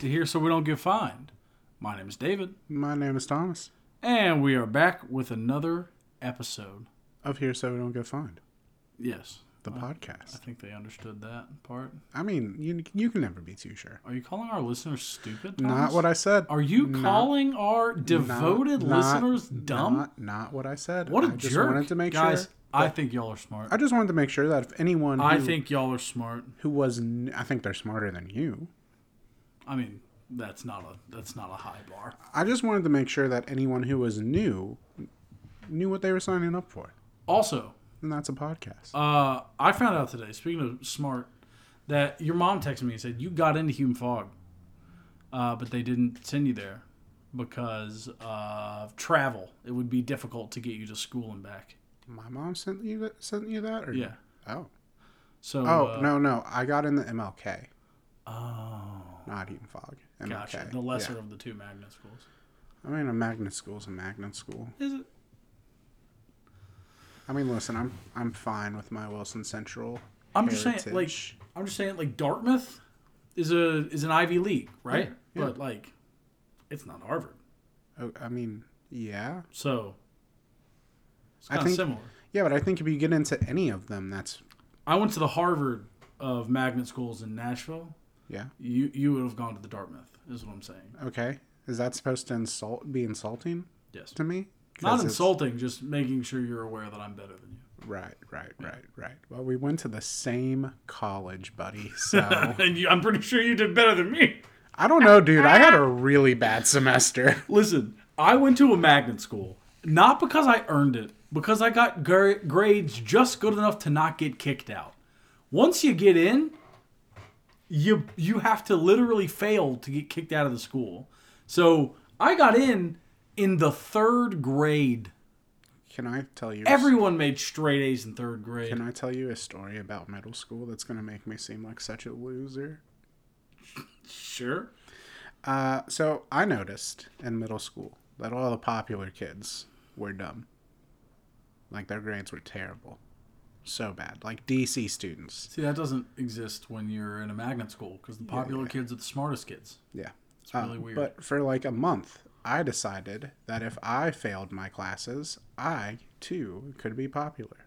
to Here So We Don't Get Fined. My name is David, My name is Thomas. and we are back with another episode. Of Here So We Don't Get Fined, Yes, the I podcast. I think they understood that part. I mean, you you can never be too sure. Are you calling our listeners stupid? Not what I said. Are you Not- calling our devoted not- listeners dumb? Not, not what I said. what a I just wanted to make guys! sure. I think y'all are smart. I just wanted to make sure that if anyone who, I think y'all are smart. who was, I think they're smarter than you. I mean, that's not a that's not a high bar. I just wanted to make sure that anyone who was new knew what they were signing up for, Also, and that's a podcast. Uh, I found out today, speaking of smart, that your mom texted me and said you got into Hume-Fogg, uh, but they didn't send you there because of travel. It would be difficult to get you to school and back. My mom sent you that, sent you that, or Yeah. Oh, So. oh uh, no, no, I got in the MLK, Oh. Not Hume Fog. MLK. Gotcha. The lesser Yeah. of the two magnet schools. I mean, a magnet school's a magnet school. Is it? I mean, listen, I'm I'm fine with my Wilson Central. I'm just saying, like. I'm just saying, like Dartmouth is a is an Ivy League, right? Yeah, yeah. But like, it's not Harvard, Oh, I mean, yeah, so it's I kind of similar. yeah, but I think if you get into any of them, that's I went to the Harvard of magnet schools in Nashville. Yeah, You you would have gone to the Dartmouth, is what I'm saying. okay. Is that supposed to insult be insulting Yes. to me? Not insulting, just making sure you're aware that I'm better than you. Right, right, right, right. Well, we went to the same college, buddy. So and you, I'm pretty sure you did better than me. I don't know, dude. I had a really bad semester. Listen, I went to a magnet school not because I earned it, because I got gra- grades just good enough to not get kicked out. Once you get in, you you have to literally fail to get kicked out of the school. So I got in in the third grade. Can I tell you? Everyone made straight A's in third grade. Can I tell you a story about middle school that's gonna make me seem like such a loser? Sure. Uh, so I noticed in middle school that all the popular kids were dumb. Like their grades were terrible, so bad. Like DC students. See, that doesn't exist when you're in a magnet school because the popular yeah. kids are the smartest kids. Yeah. It's really Uh, weird. But for like a month, I decided that if I failed my classes, I too could be popular.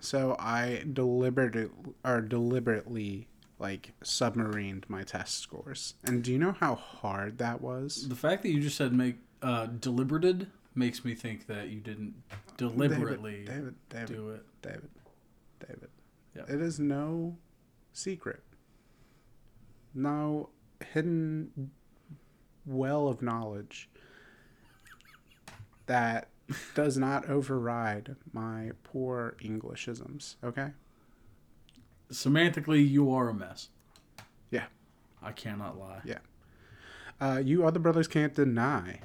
So I deliberately or deliberately like submarined my test scores. And do you know how hard that was? the fact that you just said make uh, deliberated makes me think that you didn't deliberately David, David, David, do it. David, David. Yep. It is no secret. No hidden well of knowledge that does not override my poor Englishisms, okay? Semantically, you are a mess. Yeah. I cannot lie. Yeah. Uh, you other brothers can't deny.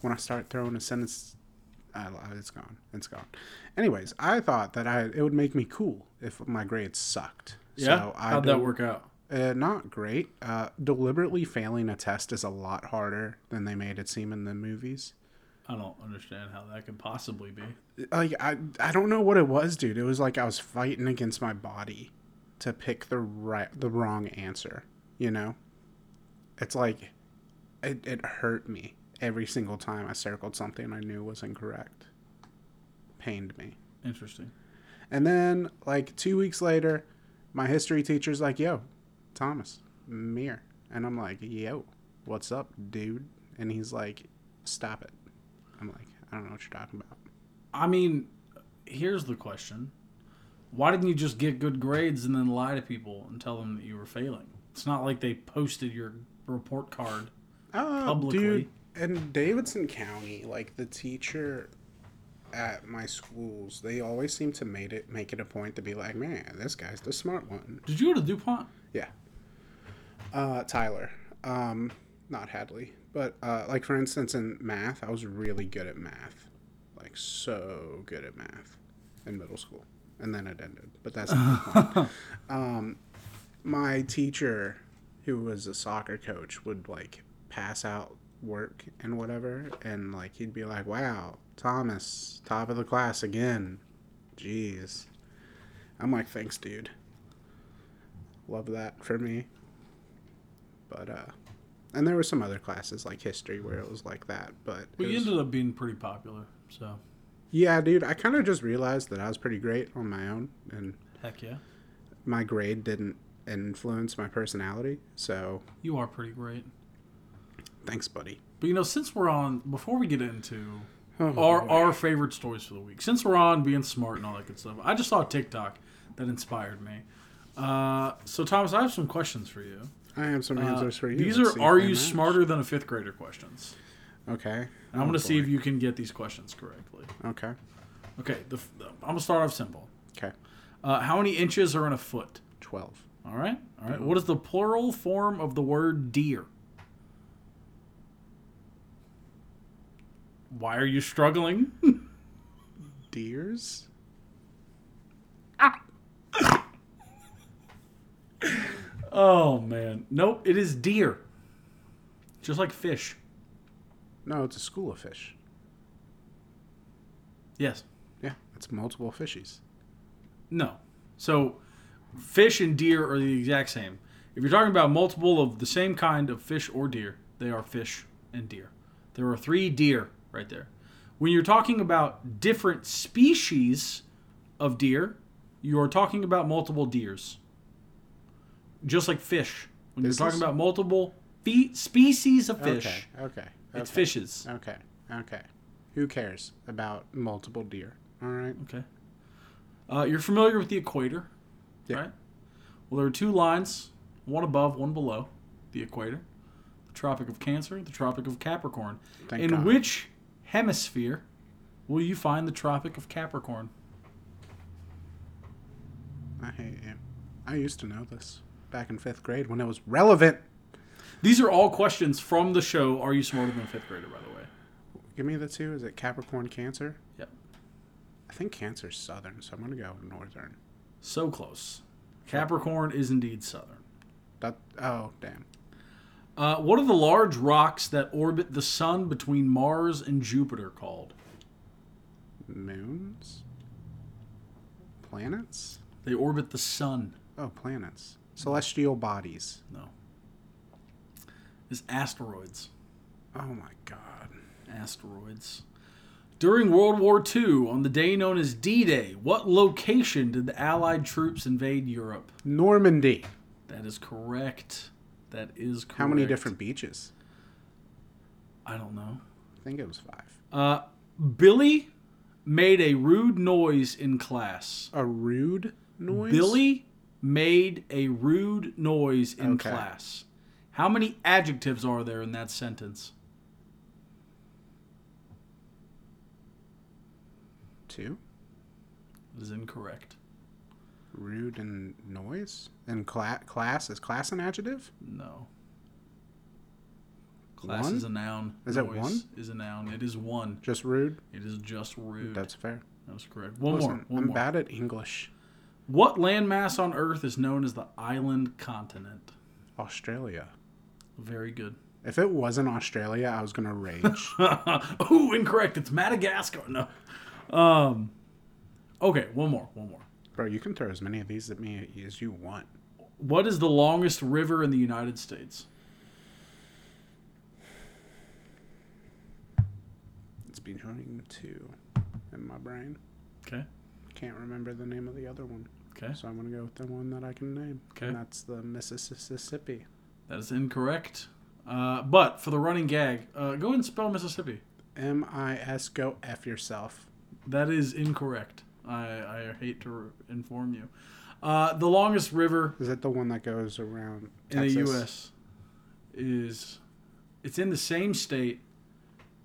When I start throwing a sentence, uh, it's gone. It's gone. Anyways, I thought that I it would make me cool if my grades sucked. Yeah. I How'd that work out? Uh, not great. Uh, deliberately failing a test is a lot harder than they made it seem in the movies. I don't understand how that could possibly be. Like I, I don't know what it was, dude. It was like I was fighting against my body to pick the right, the wrong answer. You know, it's like it, it hurt me every single time I circled something I knew was incorrect. Pained me. Interesting. And then, like two weeks later, my history teacher's like, "Yo, Thomas, Mir," and I'm like, "Yo, what's up, dude?" And he's like, "Stop it." I'm like, "I don't know what you're talking about." I mean, here's the question: Why didn't you just get good grades and then lie to people and tell them that you were failing? It's not like they posted your report card. Oh, Publicly. dude, in Davidson County, like the teacher at my schools, they always seem to made it make it a point to be like, "Man, this guy's the smart one." Did you go to DuPont? Yeah. Uh, Tyler. Um, not Hadley. But, uh, like, for instance, in math, I was really good at math. Like, so good at math in middle school. And then it ended. But that's not the point. Um, my teacher, who was a soccer coach, would, like, pass out work and whatever. And, like, he'd be like, wow, Thomas, top of the class again. Jeez. I'm like, thanks, dude. Love that for me. But uh, and there were some other classes like history where it was like that. But We was- ended up being pretty popular. So yeah, dude, I kind of just realized that I was pretty great on my own, and heck yeah, my grade didn't influence my personality. So you are pretty great. Thanks, buddy. But you know, since we're on, before we get into Oh, our boy. our favorite stories for the week, since we're on being smart and all that good stuff, I just saw a TikTok that inspired me. Uh, so Thomas, I have some questions for you. I have some Uh, answers for you. these Let's are are you match. smarter than a fifth grader questions. Okay. And I'm Oh, going to see if you can get these questions correctly. Okay. Okay, the, f- I'm going to start off simple. Okay. Uh, how many inches are in a foot? Twelve. All right, all right. What is the plural form of the word deer? Why are you struggling? Deers. Ah. oh man, nope. It is deer. Just like fish. No, it's a school of fish. Yes. Yeah, it's multiple fishies. No. So, fish and deer are the exact same. If you're talking about multiple of the same kind of fish or deer, they are fish and deer. There are three deer right there. When you're talking about different species of deer, you are talking about multiple deers. Just like fish. When This you're talking is- about multiple fe- species of fish, Okay. Okay. it's fishes. Okay. Okay. Who cares about multiple deer? All right. Okay. Uh, you're familiar with the equator, Yeah. right? Well, there are two lines, one above, one below the equator. The Tropic of Cancer, the Tropic of Capricorn. Thank In God. which hemisphere will you find the Tropic of Capricorn? I hate you. I used to know this back in fifth grade when it was relevant. These are all questions from the show Are You Smarter Than a Fifth Grader, by the way. Give me the two. Is it Capricorn, Cancer? Yep. I think Cancer's southern, so I'm gonna go northern. So close. Capricorn is indeed southern. That. Oh, damn. Uh, what are the large rocks that orbit the sun between Mars and Jupiter called? Moons. Planets. They orbit the sun. Oh, planets. Celestial bodies. No. Is asteroids. Oh my God. Asteroids. During World War II, on the day known as D Day, what location did the Allied troops invade Europe? Normandy. That is correct. That is correct. How many different beaches? I don't know. I think it was five. Uh, Billy made a rude noise in class. A rude noise. Billy made a rude noise in Okay. class. How many adjectives are there in that sentence? Two. That is incorrect. Rude and noise. And cla- class is class an adjective? No. Class One? is a noun. Is it Noise one? Is a noun. It is one. Just rude. It is just rude. That's fair. That's correct. One Listen, more. One I'm more. bad at English. What landmass on Earth is known as the island continent? Australia. Very good. If it wasn't Australia, I was gonna rage. oh, incorrect. It's Madagascar. No. Um. Okay, one more. One more. Bro, you can throw as many of these at me as you want. What is the longest river in the United States? It's between two in my brain. Okay. Can't remember the name of the other one. Okay. So I'm gonna go with the one that I can name. Okay. And that's the Mississippi. That is incorrect. Uh, but for the running gag, uh, go and spell Mississippi. M I S go F yourself. That is incorrect. I, I hate to inform you. Uh, the longest river Is that the one that goes around in the U.S. is it's in the same state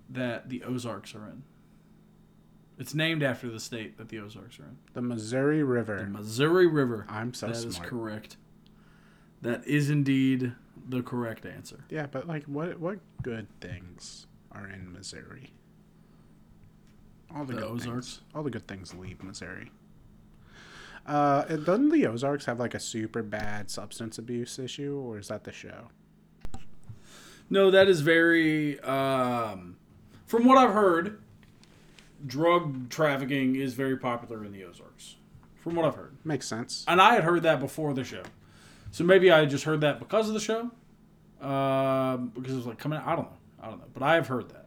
that the Ozarks are in. It's named after the state that the Ozarks are in. The Missouri River. The Missouri River. I'm so That is smart. correct. That is indeed the correct answer. Yeah, but like, what what good things are in Missouri? All the, The good Ozarks? things. All the good things leave Missouri. Uh, and doesn't the Ozarks have like a super bad substance abuse issue, or is that the show? No, that is very. Um, from what I've heard, drug trafficking is very popular in the Ozarks. From what I've heard, Makes sense. and I had heard that before the show, so maybe I just heard that because of the show. Um, because it was like coming out. I don't know. I don't know. But I have heard that.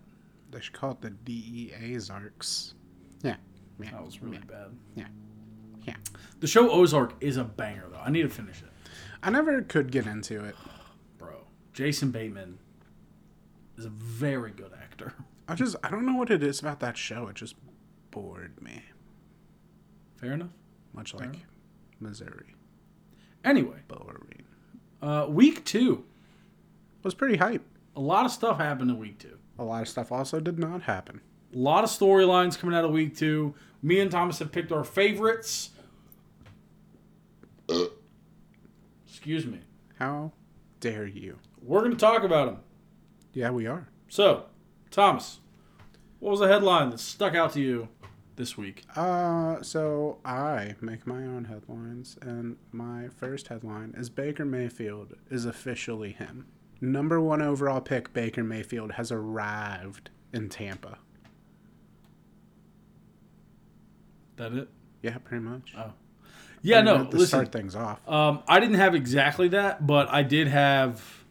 They should call it the DEA Zarks. Yeah. Yeah. That was really bad. Yeah. Yeah. The show Ozark is a banger, though. I need to finish it. I never could get into it. Bro, Jason Bateman is a very good actor. I just I don't know what it is about that show. It just bored me. Fair enough. Much like Missouri. Anyway, Boring. uh, week two. Was pretty hype. A lot of stuff happened in week two. A lot of stuff also did not happen. A lot of storylines coming out of week two. Me and Thomas have picked our favorites. Excuse me. How dare you? We're going to talk about them. Yeah, we are. So, Thomas, what was the headline that stuck out to you this week? Uh, so I make my own headlines, and my first headline is Baker Mayfield is officially him. Number one overall pick, Baker Mayfield, has arrived in Tampa. That it? Yeah, pretty much. Oh. Yeah, I mean, no. To Listen, start things off. Um, I didn't have exactly that, but I did have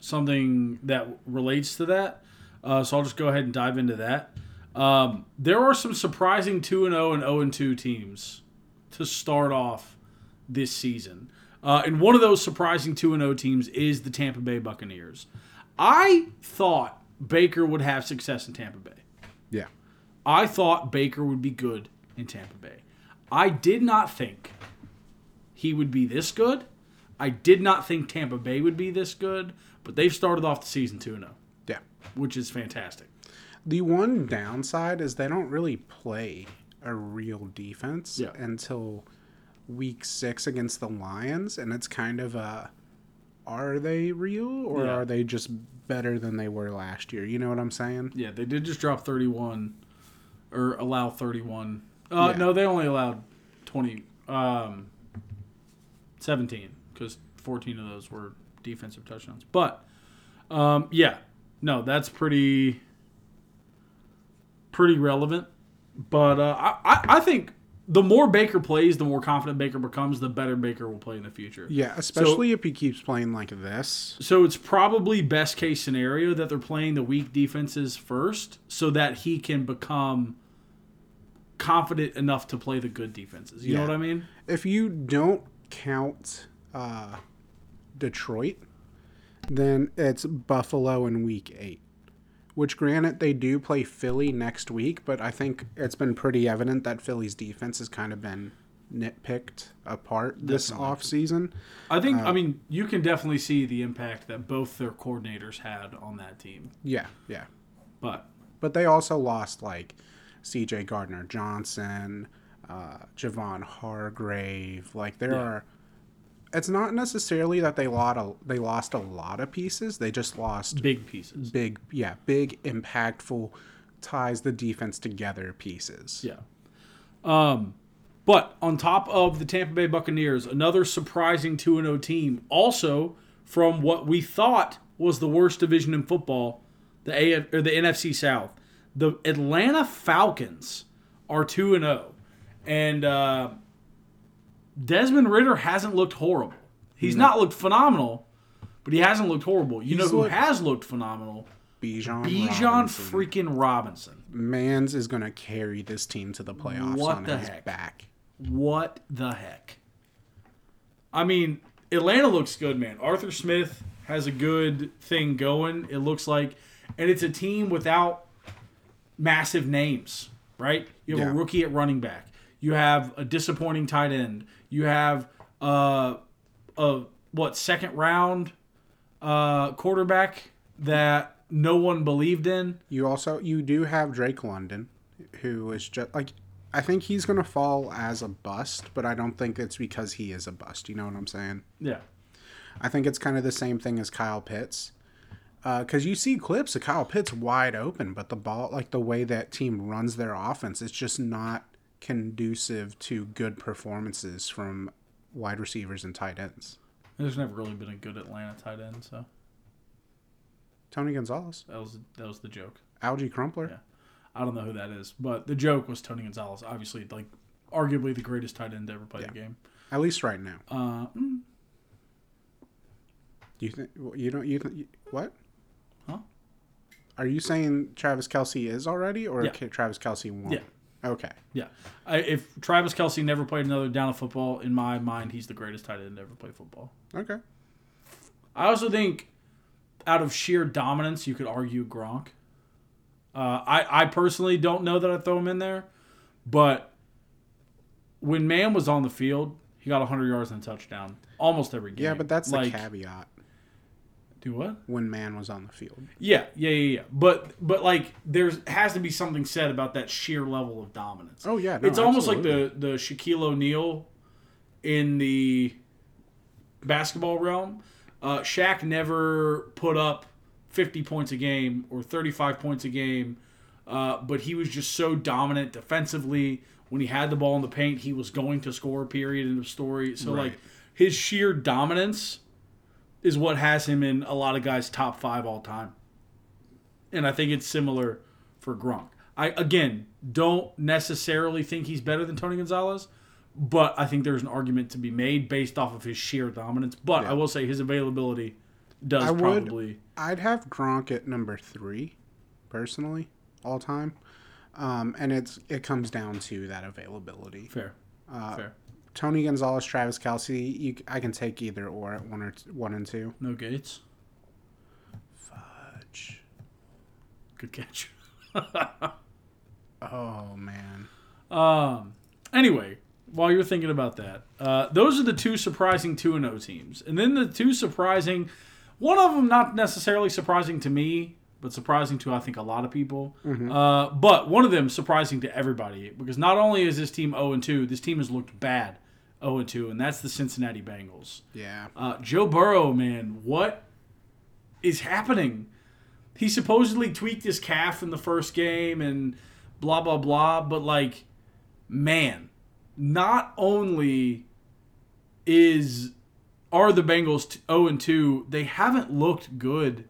something that relates to that. Uh, so I'll just go ahead and dive into that. Um, there are some surprising 2 and 0 and 0 and 2 teams to start off this season. Uh, and one of those surprising 2 and 0 teams is the Tampa Bay Buccaneers. I thought Baker would have success in Tampa Bay. Yeah. I thought Baker would be good in Tampa Bay. I did not think he would be this good. I did not think Tampa Bay would be this good, but they've started off the season 2 0, Yeah. which is fantastic. The one downside is they don't really play a real defense Yeah. until week six against the Lions, and it's kind of a are they real or Yeah. are they just better than they were last year? You know what I'm saying? Yeah, they did just drop 31 or allow 31. Uh, Yeah. No, they only allowed 20, um, 17 because 14 of those were defensive touchdowns. But um, yeah, no, that's pretty pretty relevant. But uh, I, I, I think the more Baker plays, the more confident Baker becomes, the better Baker will play in the future. Yeah, especially if he keeps playing like this. So it's probably best case scenario that they're playing the weak defenses first so that he can become confident enough to play the good defenses. You know what I mean? If you don't count uh, Detroit, then it's Buffalo in week eight. Which, granted, they do play Philly next week, but I think it's been pretty evident that Philly's defense has kind of been nitpicked apart this Definitely. offseason. I think Uh, I mean you can definitely see the impact that both their coordinators had on that team. Yeah, yeah. But But they also lost like C.J. Gardner Johnson, uh, Javon Hargrave. Like there Yeah. are. It's not necessarily that they lost a, they lost a lot of pieces. They just lost big pieces. big, yeah, big, impactful, ties the defense together pieces. Yeah. Um, but on top of the Tampa Bay Buccaneers, another surprising 2 0 team, also from what we thought was the worst division in football, the AF, or the NFC South. The Atlanta Falcons are 2 0. And uh, Desmond Ridder hasn't looked horrible. He's not looked phenomenal, but he hasn't looked horrible. You know who looked- has looked phenomenal? Bijan, Bijan freaking Robinson. Mans is gonna carry this team to the playoffs What on the his heck? back. What the heck? I mean, Atlanta looks good, man. Arthur Smith has a good thing going, it looks like. And it's a team without massive names, right? You have Yeah. a rookie at running back. You have a disappointing tight end. You have uh, a, what, second round uh, quarterback that no one believed in. You also you do have Drake London, who is just like I think he's gonna fall as a bust, but I don't think it's because he is a bust. You know what I'm saying? Yeah. I think it's kind of the same thing as Kyle Pitts. Because you see clips of Kyle Pitts wide open, but the ball, like the way that team runs their offense, it's just not conducive to good performances from wide receivers and tight ends. There's never really been a good Atlanta tight end, so Tony Gonzalez, that was that was the joke. Alge Crumpler. Yeah. I don't know who that is, but the joke was Tony Gonzalez, obviously like arguably the greatest tight end to ever play the game. At least right now. Uh, mm. You think you don't you, you what? Huh? Are you saying Travis Kelce is already, or Yeah. Travis Kelce won? Yeah. Okay. Yeah. I, if Travis Kelce never played another down of football, in my mind, he's the greatest tight end to ever play football. Okay. I also think, out of sheer dominance, you could argue Gronk. Uh, I I personally don't know that I throw him in there, but when Man was on the field, he got 100 yards and a touchdown almost every game. Yeah, but that's like the caveat do what? when man was on the field. Yeah, yeah, yeah, yeah. But but like there has to be something said about that sheer level of dominance. Oh yeah, no, it's almost like the the Shaquille O'Neal in the basketball realm. Uh, Shaq never put up 50 points a game or 35 points a game, uh, but he was just so dominant defensively. When he had the ball in the paint, he was going to score. Period. In the story. So like his sheer dominance is what has him in a lot of guys' top five all time. And I think it's similar for Gronk. I again don't necessarily think he's better than Tony Gonzalez, but I think there's an argument to be made based off of his sheer dominance. But Yeah. I will say his availability does I would- I'd have Gronk at number three, personally, all time. Um, and it's it comes down to that availability. fair. Uh, fair. Tony Gonzalez, Travis Kelce, you, I can take either or at one or t- one and two. No Gates. Fudge. Good catch. Oh man. Um. Anyway, while you're thinking about that, uh, those are the two surprising two and O teams, and then the two surprising. One of them not necessarily surprising to me, but surprising to I think a lot of people. Uh, but one of them surprising to everybody because not only is this team 0 and 2, this team has looked bad 0 and 2, and that's the Cincinnati Bengals. Yeah. Uh, Joe Burrow, man, what is happening? He supposedly tweaked his calf in the first game and blah blah blah, but like, man, not only is are the Bengals t- 0 and 2, they haven't looked good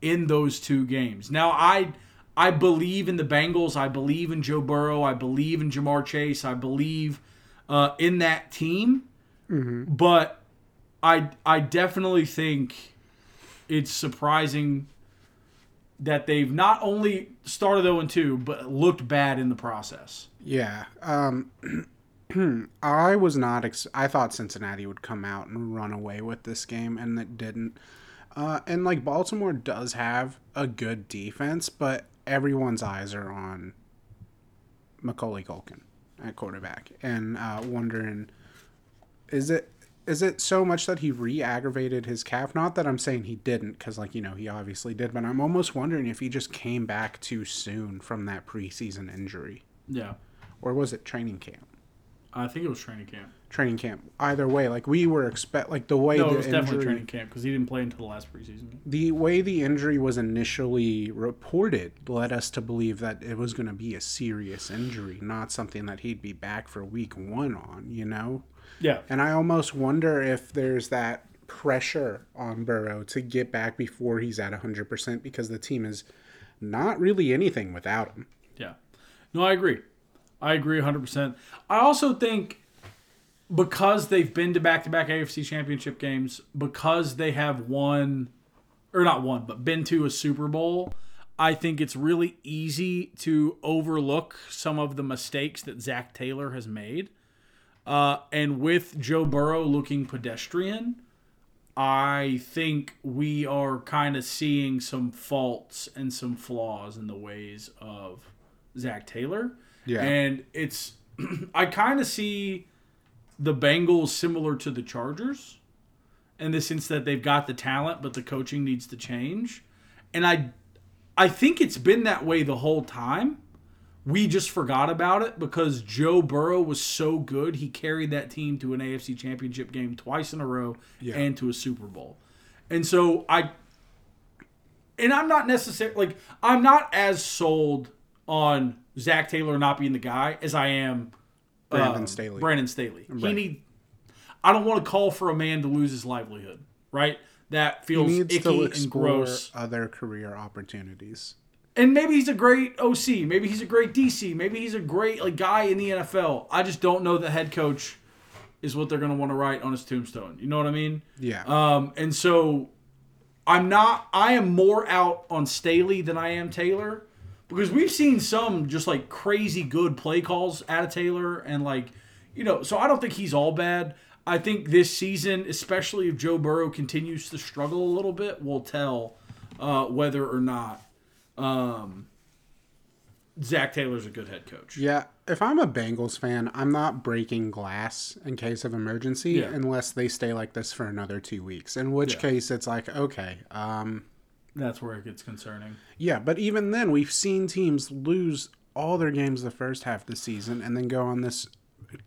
in those two games. Now I I believe in the Bengals. I believe in Joe Burrow. I believe in Ja'Marr Chase. I believe uh, in that team. But I I definitely think it's surprising that they've not only started 0 and 2, but looked bad in the process. Yeah. Um, I was not. Ex- I thought Cincinnati would come out and run away with this game, and it didn't. Uh, and like Baltimore does have a good defense, but everyone's eyes are on Macaulay Culkin at quarterback, and uh, wondering is it is it so much that he re-aggravated his calf? Not that I'm saying he didn't, because like you know he obviously did, but I'm almost wondering if he just came back too soon from that preseason injury, Yeah. or was it training camp? I think it was training camp. Training camp. Either way, like we were expect like the way No, the it was definitely injury, training camp because he didn't play until the last preseason. the way the injury was initially reported led us to believe that it was going to be a serious injury, not something that he'd be back for week one on. You know, Yeah. and I almost wonder if there's that pressure on Burrow to get back before he's at hundred percent because the team is not really anything without him. Yeah. No, I agree. I agree 100%. I also think because they've been to back to back AFC championship games, because they have won, or not won, but been to a Super Bowl, I think it's really easy to overlook some of the mistakes that Zac Taylor has made. Uh, and with Joe Burrow looking pedestrian, I think we are kind of seeing some faults and some flaws in the ways of Zac Taylor. Yeah. And it's, I kind of see the Bengals similar to the Chargers in the sense that they've got the talent, but the coaching needs to change. And I, I think it's been that way the whole time. We just forgot about it because Joe Burrow was so good. He carried that team to an AFC championship game twice in a row Yeah. and to a Super Bowl. And so I, and I'm not necessarily like I'm not as sold on Zac Taylor not being the guy as I am Brandon uh, Staley. Brandon Staley. He need. I don't want to call for a man to lose his livelihood. Right. That He feels needs to icky and gross. other career opportunities. And maybe he's a great OC. Maybe he's a great DC. Maybe he's a great like guy in the NFL. I just don't know the head coach is what they're going to want to write on his tombstone. You know what I mean? Yeah. Um, and so I'm not. I am more out on Staley than I am Taylor because we've seen some just like crazy good play calls out of Taylor and like you know. So I don't think he's all bad. I think this season, especially if Joe Burrow continues to struggle a little bit, will tell uh, whether or not um, Zac Taylor's a good head coach. Yeah, if I'm a Bengals fan, I'm not breaking glass in case of emergency Yeah. unless they stay like this for another two weeks. In which Yeah. case, it's like okay, um, That's where it gets concerning. yeah. But even then, we've seen teams lose all their games the first half of the season and then go on this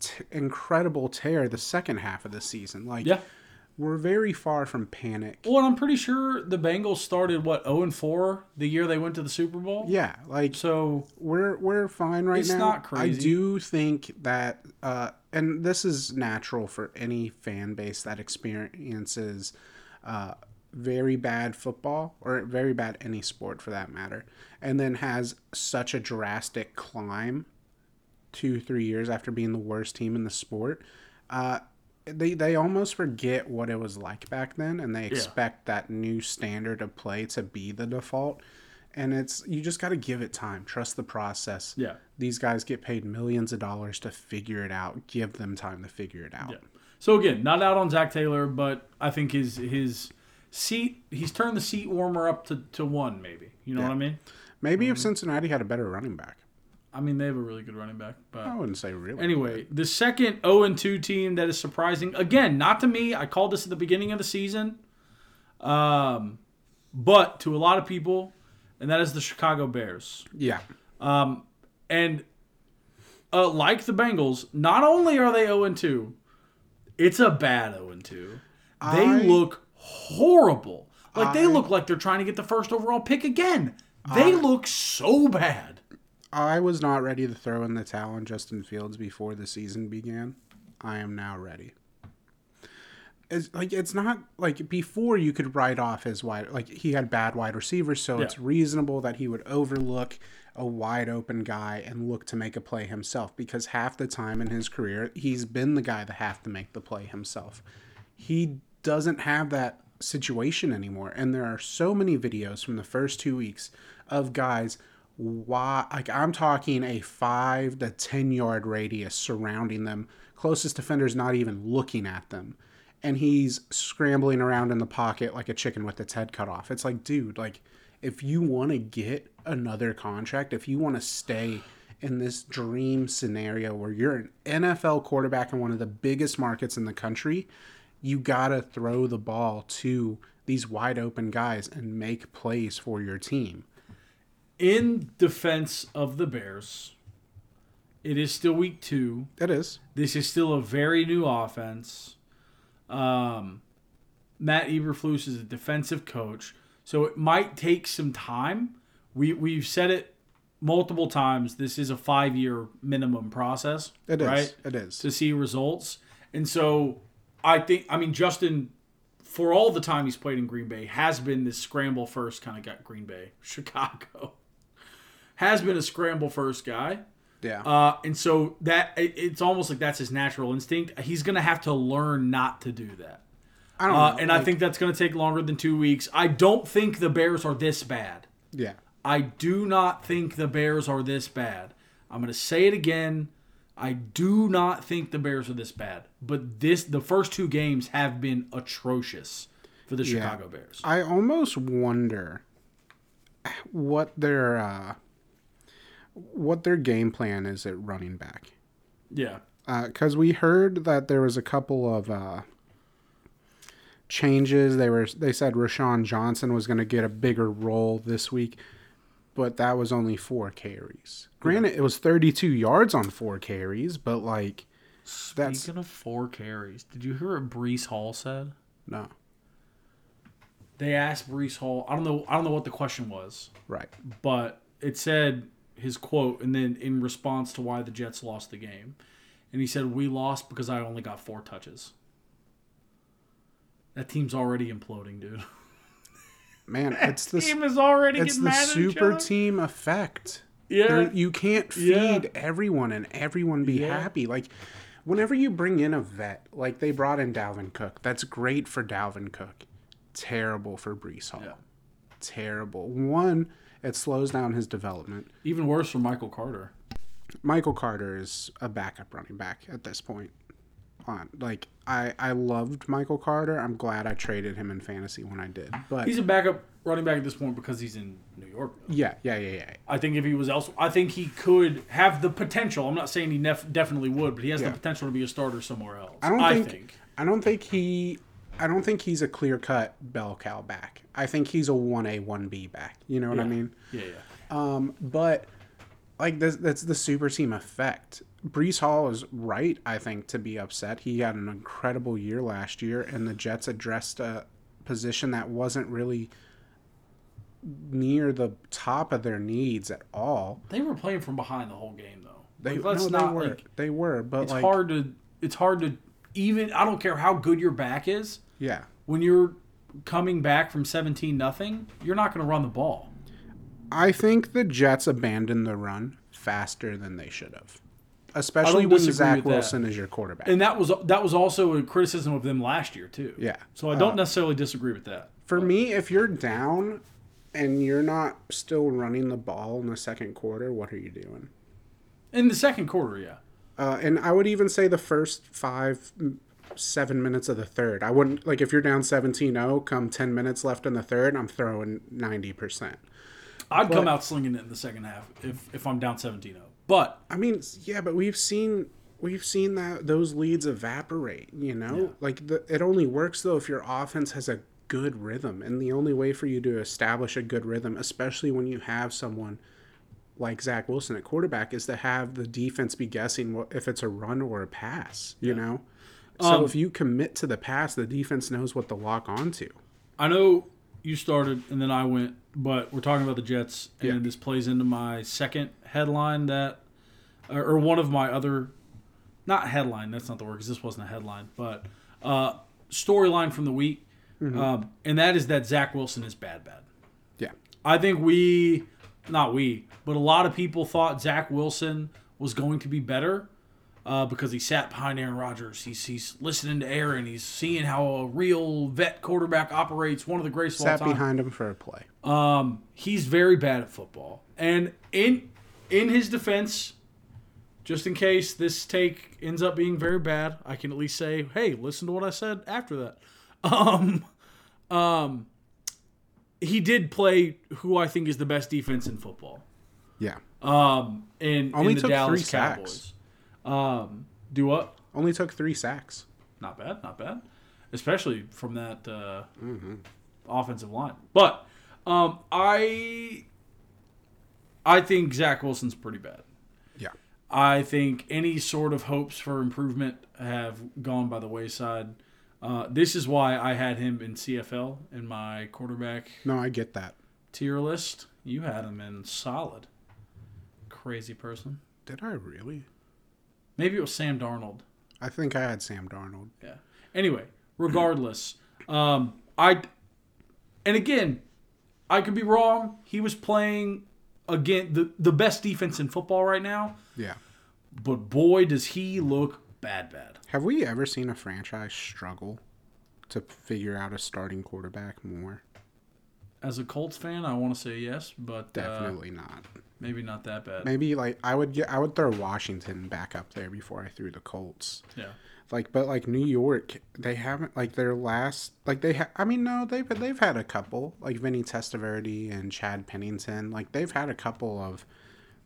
t- incredible tear the second half of the season. Like, Yeah. we're very far from panic. Well, and I'm pretty sure the Bengals started what 0 and 4 the year they went to the Super Bowl. Yeah, like So we're we're fine right It's now. It's not crazy. I do think that, uh, and this is natural for any fan base that experiences uh, very bad football or very bad any sport for that matter, and then has such a drastic climb two three years after being the worst team in the sport. Uh, they they almost forget what it was like back then, and they expect that new standard of play to be the default. And it's you just got to give it time. Trust the process. Yeah. These guys get paid millions of dollars to figure it out. Give them time to figure it out. Yeah. So again, not out on Zac Taylor, but I think his his seat he's turned the seat warmer up to, to one maybe. You know what I mean? Maybe Mm-hmm. if Cincinnati had a better running back. I mean they have a really good running back, but I wouldn't say really. Anyway, the second 0 and 2 team that is surprising, again, not to me. I called this at the beginning of the season, um, but to a lot of people, and that is the Chicago Bears. Yeah. Um, And uh, like the Bengals, not only are they 0 and 2, it's a bad 0 and 2. They I- look horrible. Like they look like they're trying to get the first overall pick again. They look so bad. I was not ready to throw in the towel on Justin Fields before the season began. I am now ready. It's like it's not like before you could write off his wide like he had bad wide receivers, so it's reasonable that he would overlook a wide open guy and look to make a play himself because half the time in his career he's been the guy that have to make the play himself. He doesn't have that situation anymore. And there are so many videos from the first 2 weeks of guys why like I'm talking a 5 to 10 yard radius surrounding them. Closest defender's not even looking at them. And he's scrambling around in the pocket like a chicken with its head cut off. It's like dude like if you want to get another contract if you want to stay in this dream scenario where you're an NFL quarterback in one of the biggest markets in the country you got to throw the ball to these wide open guys and make plays for your team In defense of the Bears, it is still week two. it is This is still a very new offense. Um, Matt Eberflus is a defensive coach, so it might take some time. We we've said it multiple times. This is a five year minimum process, It is. right? It is. to see results. And so I think I mean Justin for all the time he's played in Green Bay has been this scramble first kind of got Green Bay, Chicago. Has been a scramble first guy. yeah. Uh, and so that it, it's almost like that's his natural instinct. He's going to have to learn not to do that. I don't Uh, know. and I think that's going to take longer than 2 weeks. I don't think the Bears are this bad. yeah. I do not think the Bears are this bad. I'm going to say it again. I do not think the Bears are this bad. But this the first two games have been atrocious for the Chicago Bears. I almost wonder what their uh, what their game plan is at running back. Yeah. Because we heard that there was a couple of uh, changes. They were they said Roschon Johnson was going to get a bigger role this week, but that was only four carries. Granted, it was 32 yards on four carries, but like that's Speaking of four carries, did you hear what Breece Hall said? no They asked Breece Hall. I don't know. I don't know what the question was, right. but it said his quote, and then in response to why the Jets lost the game, and he said, "We lost because I only got four touches." That team's already imploding, dude. Man, it's the team is already it's getting the mad at each super team effect. Yeah, There- you can't feed Yeah. everyone and everyone be Yeah. happy. Like whenever you bring in a vet, like they brought in Dalvin Cook, that's great for Dalvin Cook. terrible for Breece Hall. Yeah. Terrible. One, it slows down his development. Even worse for Michael Carter. Michael Carter is a backup running back at this point. On like I I loved Michael Carter. I'm glad I traded him in fantasy when I did. But He's a backup running back at this point because he's in New York. though. yeah, yeah, yeah, yeah. I think if he was else, I think he could have the potential. I'm not saying he nef- definitely would, but he has Yeah. the potential to be a starter somewhere else. I don't I think, think. I don't think he I don't think he's a clear cut bell cow back. I think he's a one A one B back. You know what I mean? Yeah, yeah. Um, but like this, that's the super team effect. Breece Hall is right, I think, to be upset. He had an incredible year last year, and the Jets addressed a position that wasn't really near the top of their needs at all. They were playing from behind the whole game, though. They, Like, let's no, they not were, like. they were, but It's like, hard to. It's hard to even. I don't care how good your back is. yeah. When you're coming back from 17 nothing, you're not going to run the ball. I think the Jets abandoned the run faster than they should have, especially when Zach. Wilson is your quarterback. And that was that was also a criticism of them last year too. yeah. So I don't necessarily disagree with that. For me, if you're down and you're not still running the ball in the second quarter, what are you doing? In the second quarter, yeah. Uh, and I would even say the first five, seven minutes of the third. I wouldn't, like, if you're down 17 0, come 10 minutes left in the third, I'm throwing 90%. I'd come out slinging it in the second half if if I'm down 17-0. But I mean, yeah, but we've seen. We've seen that those leads evaporate, you know? Like the, it only works though if your offense has a good rhythm. And the only way for you to establish a good rhythm, especially when you have someone like Zach Wilson at quarterback, is to have the defense be guessing what, if it's a run or a pass, you know? So Um, if you commit to the pass, the defense knows what to lock onto. I know you started and then I went, but we're talking about the Jets, and Yeah. this plays into my second headline that, or one of my other, not headline. That's not the word because this wasn't a headline, but uh, storyline from the week, um, and that is that Zach Wilson is bad, bad. Yeah. I think we, not we, but a lot of people thought Zach Wilson was going to be better uh, because he sat behind Aaron Rodgers. He's, he's listening to Aaron. He's seeing how a real vet quarterback operates. One of the greatest Sat behind him for a play. Um, he's very bad at football. And in in his defense, just in case this take ends up being very bad, I can at least say, "Hey, listen to what I said after that." Um, um, he did play who I think is the best defense in football. Yeah. Um, in, Only in the took Dallas three sacks. Um, do what? Only took three sacks. Not bad, not bad. Especially from that uh, Mm-hmm. offensive line. But um, I I think Zach Wilson's pretty bad. I think any sort of hopes for improvement have gone by the wayside. Uh, this is why I had him in CFL in my quarterback No, I get that. tier list. You had him in solid. Crazy person. Did I really? Maybe it was Sam Darnold. I think I had Sam Darnold. Yeah. Anyway, regardless, um, I and again, I could be wrong. He was playing again the the best defense in football right now, Yeah. but boy, does he look bad, bad. Have we ever seen a franchise struggle to figure out a starting quarterback more? As a Colts fan, I want to say yes, but uh, Definitely not. maybe not that bad. Maybe like I would get I would throw Washington back up there before I threw the Colts. Yeah. Like but like New York, they haven't like their last like they ha- I mean no, they've they've had a couple like Vinny Testaverde and Chad Pennington. Like they've had a couple of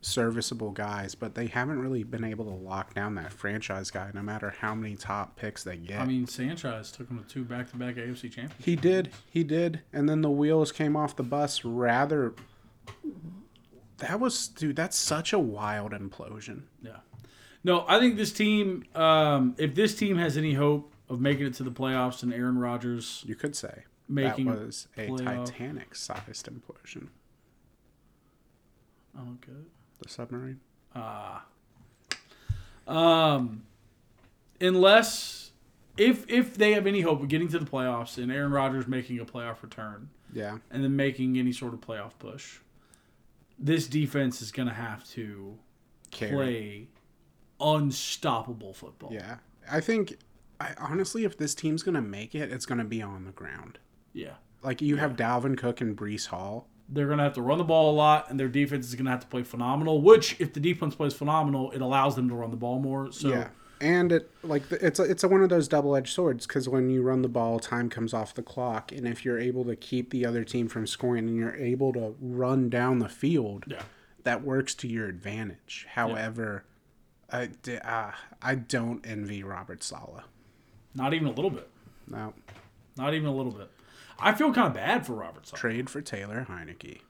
serviceable guys, but they haven't really been able to lock down that franchise guy no matter how many top picks they get. I mean, Sanchez took him to two back-to-back AFC champions. He did. He did. And then the wheels came off the bus rather. That was, dude, that's such a wild implosion. Yeah. No, I think this team, um, if this team has any hope of making it to the playoffs and Aaron Rodgers You could say. making that was a playoff- Titanic sized implosion. I don't get it. The submarine? Um, unless if if they have any hope of getting to the playoffs and Aaron Rodgers making a playoff return Yeah. and then making any sort of playoff push, this defense is going to have to Carry. play unstoppable football. Yeah. I think, I honestly, if this team's going to make it, it's going to be on the ground. Yeah. Like you have Dalvin Cook and Breece Hall. They're going to have to run the ball a lot, and their defense is going to have to play phenomenal. Which, if the defense plays phenomenal, it allows them to run the ball more. So, Yeah, and it like it's a, it's a, one of those double edged swords because when you run the ball, time comes off the clock, and if you're able to keep the other team from scoring and you're able to run down the field, yeah. that works to your advantage. However, I uh, I don't envy Robert Saleh. Not even a little bit. No, Not even a little bit. I feel kind of bad for Robert Saleh. trade for Taylor Heinicke.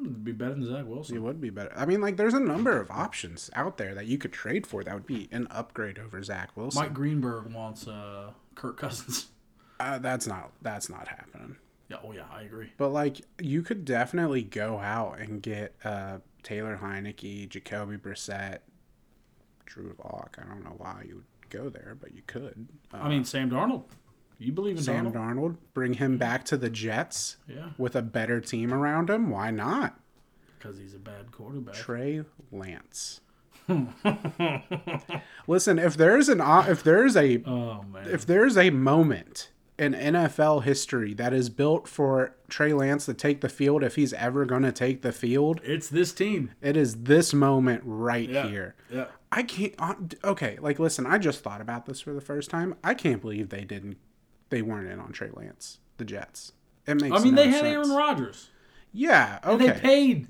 It'd be better than Zach Wilson. It would be better. I mean, like, there's a number of options out there that you could trade for that would be an upgrade over Zach Wilson. Mike Greenberg wants uh, Kirk Cousins. Uh, that's not that's not happening. Yeah, oh yeah, I agree. But like, you could definitely go out and get uh, Taylor Heinicke, Jacoby Brissett, Drew Lock. I don't know why you would go there, but you could. Uh, I mean, Sam Darnold. You believe in Sam Darnold? Darnold, bring him back to the Jets Yeah, with a better team around him. Why not? because he's a bad quarterback. Trey Lance. Listen, if there's an if there's a Oh man. if there's a moment in NFL history that is built for Trey Lance to take the field if he's ever going to take the field, it's this team. it is this moment right Yeah. here. Yeah. I can't. uh, Okay, like listen, I just thought about this for the first time. I can't believe they didn't. They weren't in on Trey Lance, the Jets. It makes. I mean, no they had sense. Aaron Rodgers. Yeah. And Okay. they paid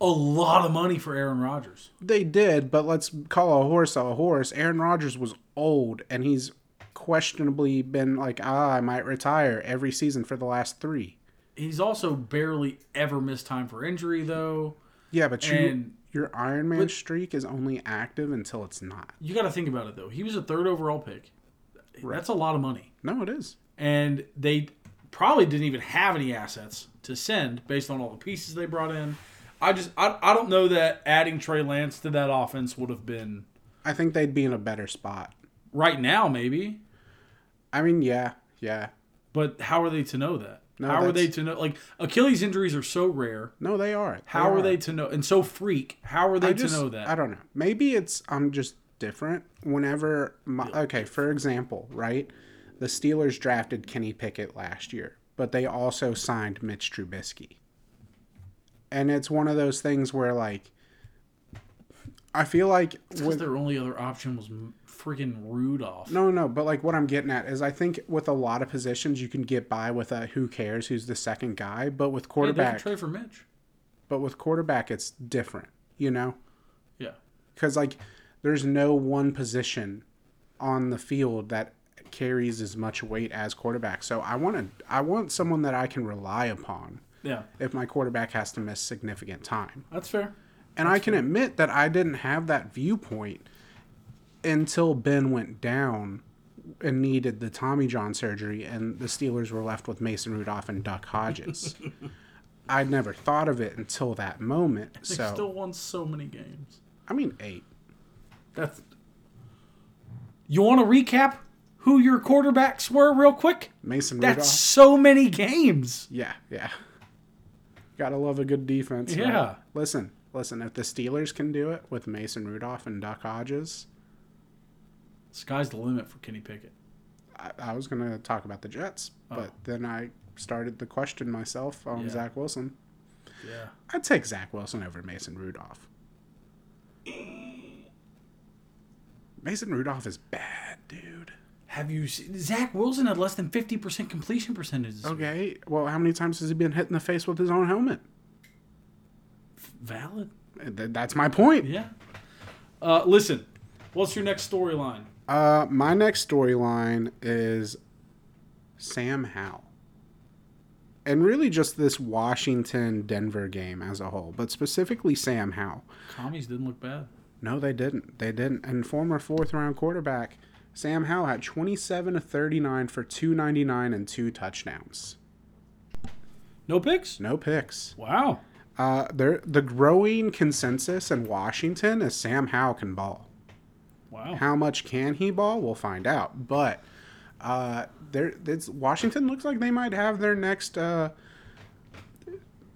a lot of money for Aaron Rodgers. They did, but let's call a horse a horse. Aaron Rodgers was old, and he's questionably been like, ah, I might retire every season for the last three. He's also barely ever missed time for injury, though. Yeah, but you, And- your Iron Man streak is only active until it's not. You got to think about it, though. He was a third overall pick. That's a lot of money. No, it is. And they probably didn't even have any assets to send based on all the pieces they brought in. I just, I, I don't know that adding Trey Lance to that offense would have been I think they'd be in a better spot. right now, maybe. I mean, yeah, yeah. But how are they to know that? No, how are they to know? Like Achilles injuries are so rare. No, they are. How are are they to know? And so freak. How are they I to just, know that? I don't know. Maybe it's I'm just different. Whenever my, okay, for example, right, the Steelers drafted Kenny Pickett last year, but they also signed Mitch Trubisky, and it's one of those things where like I feel like with their only other option was freaking Rudolph. no, no, but like what I'm getting at is I think with a lot of positions you can get by with a who cares who's the second guy, but with Hey, quarterback, trade for Mitch. but with quarterback it's different, you know. Yeah. because like there's no one position on the field that carries as much weight as quarterback. So I want to I want someone that I can rely upon Yeah. if my quarterback has to miss significant time. That's fair. And I can admit that I didn't have that viewpoint until Ben went down and needed the Tommy John surgery and the Steelers were left with Mason Rudolph and Duck Hodges. I'd never thought of it until that moment. They So still won so many games. I mean 8. That's. You want to recap who your quarterbacks were real quick? Mason That's so many games. Yeah, yeah. Gotta love a good defense. right? Yeah. Listen, listen. If the Steelers can do it with Mason Rudolph and Duck Hodges, Sky's the limit for Kenny Pickett. I, I was gonna talk about the Jets, but then I started to question myself on Oh. Yeah. Zach Wilson. Yeah. I'd take Zach Wilson over Mason Rudolph. Mason Rudolph is bad, dude. Have you seen Zach Wilson had less than fifty percent completion percentage? this week. Okay, well, how many times has he been hit in the face with his own helmet? Valid. That's my point. Yeah. Uh, listen, what's your next storyline? Uh, my next storyline is Sam Howell. And really just this Washington Denver game as a whole, but specifically Sam Howell. Commies didn't look bad. No, they didn't. They didn't. And former fourth round quarterback Sam Howell had 27 to 39 for 299 and two touchdowns. No picks. No picks. Wow. Uh, there, the growing consensus in Washington is Sam Howell can ball. Wow. How much can he ball? We'll find out. But uh, there, it's, Washington looks like they might have their next uh,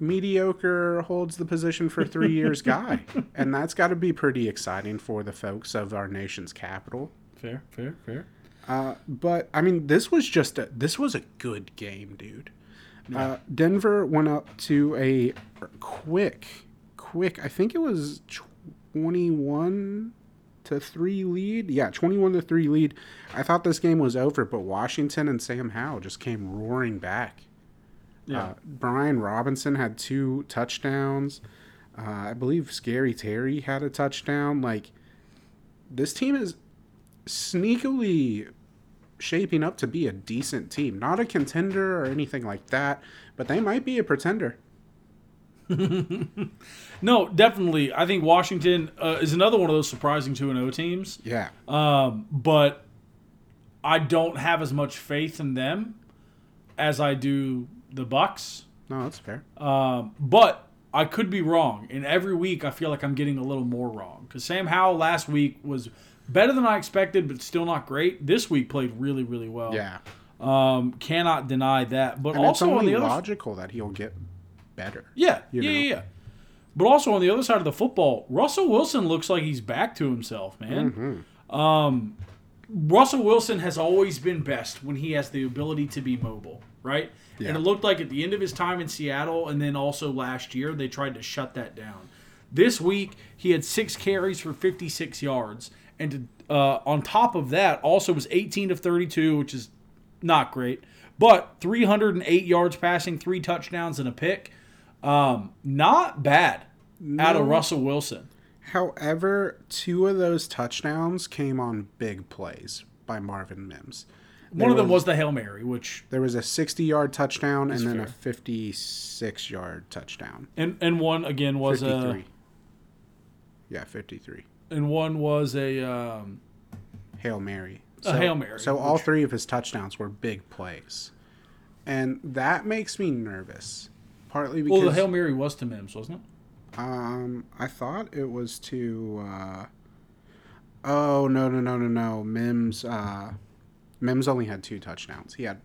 mediocre holds the position for three years guy, and that's got to be pretty exciting for the folks of our nation's capital. Fair. Fair. Fair. Uh, but I mean, this was just a this was a good game, dude. Uh, Denver went up to a quick, quick. I think it was twenty-one to three lead. Yeah, twenty-one to three lead. I thought this game was over, but Washington and Sam Howell just came roaring back. Yeah. Uh, Brian Robinson had two touchdowns. Uh, I believe Scary Terry had a touchdown. Like this team is sneakily shaping up to be a decent team. Not a contender or anything like that, but they might be a pretender. no, definitely. I think Washington uh, is another one of those surprising 2 0 teams. Yeah. Um, but I don't have as much faith in them as I do the Bucks. No, that's fair. Um, but I could be wrong. And every week I feel like I'm getting a little more wrong. Because Sam Howell last week was better than I expected, but still not great. This week played really, really well. Yeah. Um, cannot deny that. But And also it's on only the other logical that he'll get better. Yeah, yeah, yeah, yeah. But also on the other side of the football, Russell Wilson looks like he's back to himself, man. Mm-hmm. Um, Russell Wilson has always been best when he has the ability to be mobile, right? Yeah. And it looked like at the end of his time in Seattle, and then also last year, they tried to shut that down. This week, he had six carries for 56 yards, and uh, on top of that, also was 18 of 32, which is not great, but 308 yards passing, three touchdowns, and a pick. Um, not bad out of Russell Wilson. However, two of those touchdowns came on big plays by Marvin Mims. One of them was the Hail Mary, which There was a 60 yard touchdown and then a 56 yard touchdown. and and one again was a 53. yeah, 53. and one was a um, Hail Mary. A Hail Mary, So all three of his touchdowns were big plays. And that makes me nervous. Partly because well the Hail Mary was to Mims, wasn't it? Um I thought it was to uh Oh, no, no, no, no, no. Mims uh Mims only had two touchdowns. He had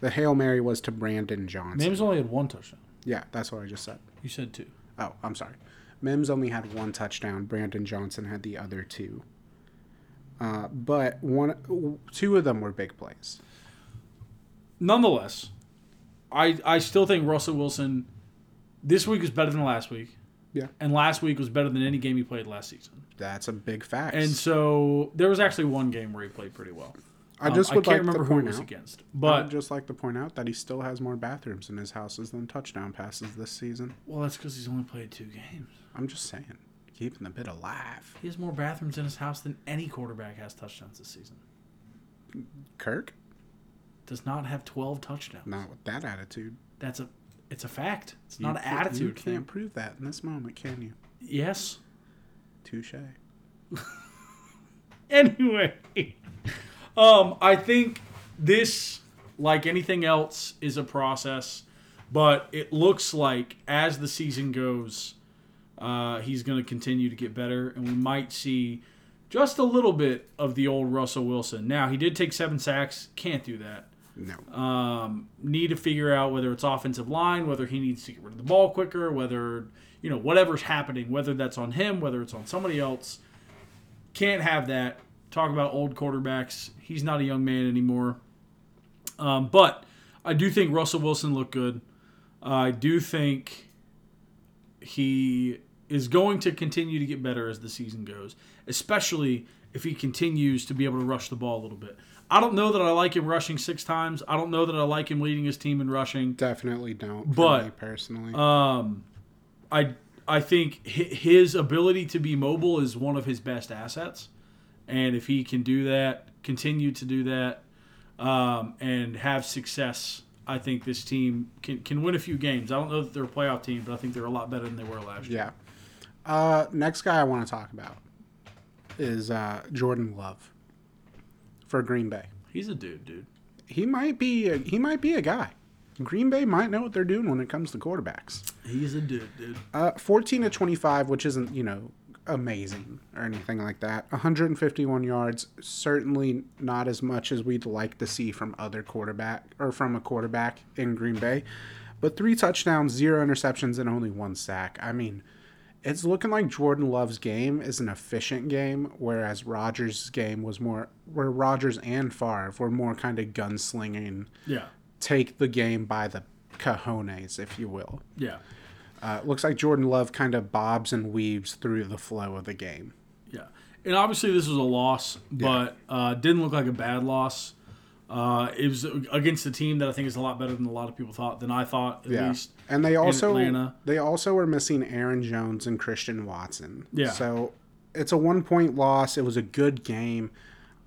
the Hail Mary was to Brandon Johnson. Mims only had one touchdown. Yeah, that's what I just said. You said two. Oh, I'm sorry. Mims only had one touchdown. Brandon Johnson had the other two. Uh, but one, two of them were big plays. Nonetheless, I I still think Russell Wilson this week is better than last week. Yeah. And last week was better than any game he played last season. That's a big fact. And so there was actually one game where he played pretty well. I Um, just would I can't remember who he it was out. against. I But would just like to point out that he still has more bathrooms in his houses than touchdown passes this season. well, that's because he's only played two games. I'm just saying, keeping the bit alive. He has more bathrooms in his house than any quarterback has touchdowns this season. Kirk, Does not have twelve touchdowns. not with that attitude. That's a it's a fact. It's You not an attitude You can't thing. prove that in this moment, can you? Yes. Touche. Anyway, um, I think this, like anything else, is a process, but it looks like as the season goes, uh, he's going to continue to get better, and we might see just a little bit of the old Russell Wilson. Now, he did take seven sacks. Can't do that. No. Um, need to figure out whether it's offensive line, whether he needs to get rid of the ball quicker, whether you know whatever's happening, whether that's on him, whether it's on somebody else. Can't have that. Talk about old quarterbacks. He's not a young man anymore. Um, but I do think Russell Wilson looked good. I do think he is going to continue to get better as the season goes, especially if he continues to be able to rush the ball a little bit. I don't know that I like him rushing six times. I don't know that I like him leading his team in rushing. Definitely don't. But, personally, Um, I I think his ability to be mobile is one of his best assets, and if he can do that, continue to do that, um, and have success, I think this team can can win a few games. I don't know that they're a playoff team, but I think they're a lot better than they were last year. yeah. Uh, next guy I want to talk about is uh, Jordan Love for Green Bay. He's a dude, dude. He might be. A, he might be a guy. Green Bay might know what they're doing when it comes to quarterbacks. He's a dude, dude. Uh, 14 to 25, which isn't, you know, amazing or anything like that. 151 yards, certainly not as much as we'd like to see from other quarterback or from a quarterback in Green Bay. But three touchdowns, zero interceptions, and only one sack. I mean, it's looking like Jordan Love's game is an efficient game, whereas Rodgers' game was more where Rodgers and Favre were more kind of gunslinging, Yeah. take the game by the cojones, if you will. Yeah. Uh, looks like Jordan Love kind of bobs and weaves through the flow of the game. Yeah. And obviously this was a loss, but uh, didn't look like a bad loss. Uh, it was against a team that I think is a lot better than a lot of people thought, than I thought at Yeah, least. And they also they also were missing Aaron Jones and Christian Watson. Yeah. so it's a one point loss. It was a good game.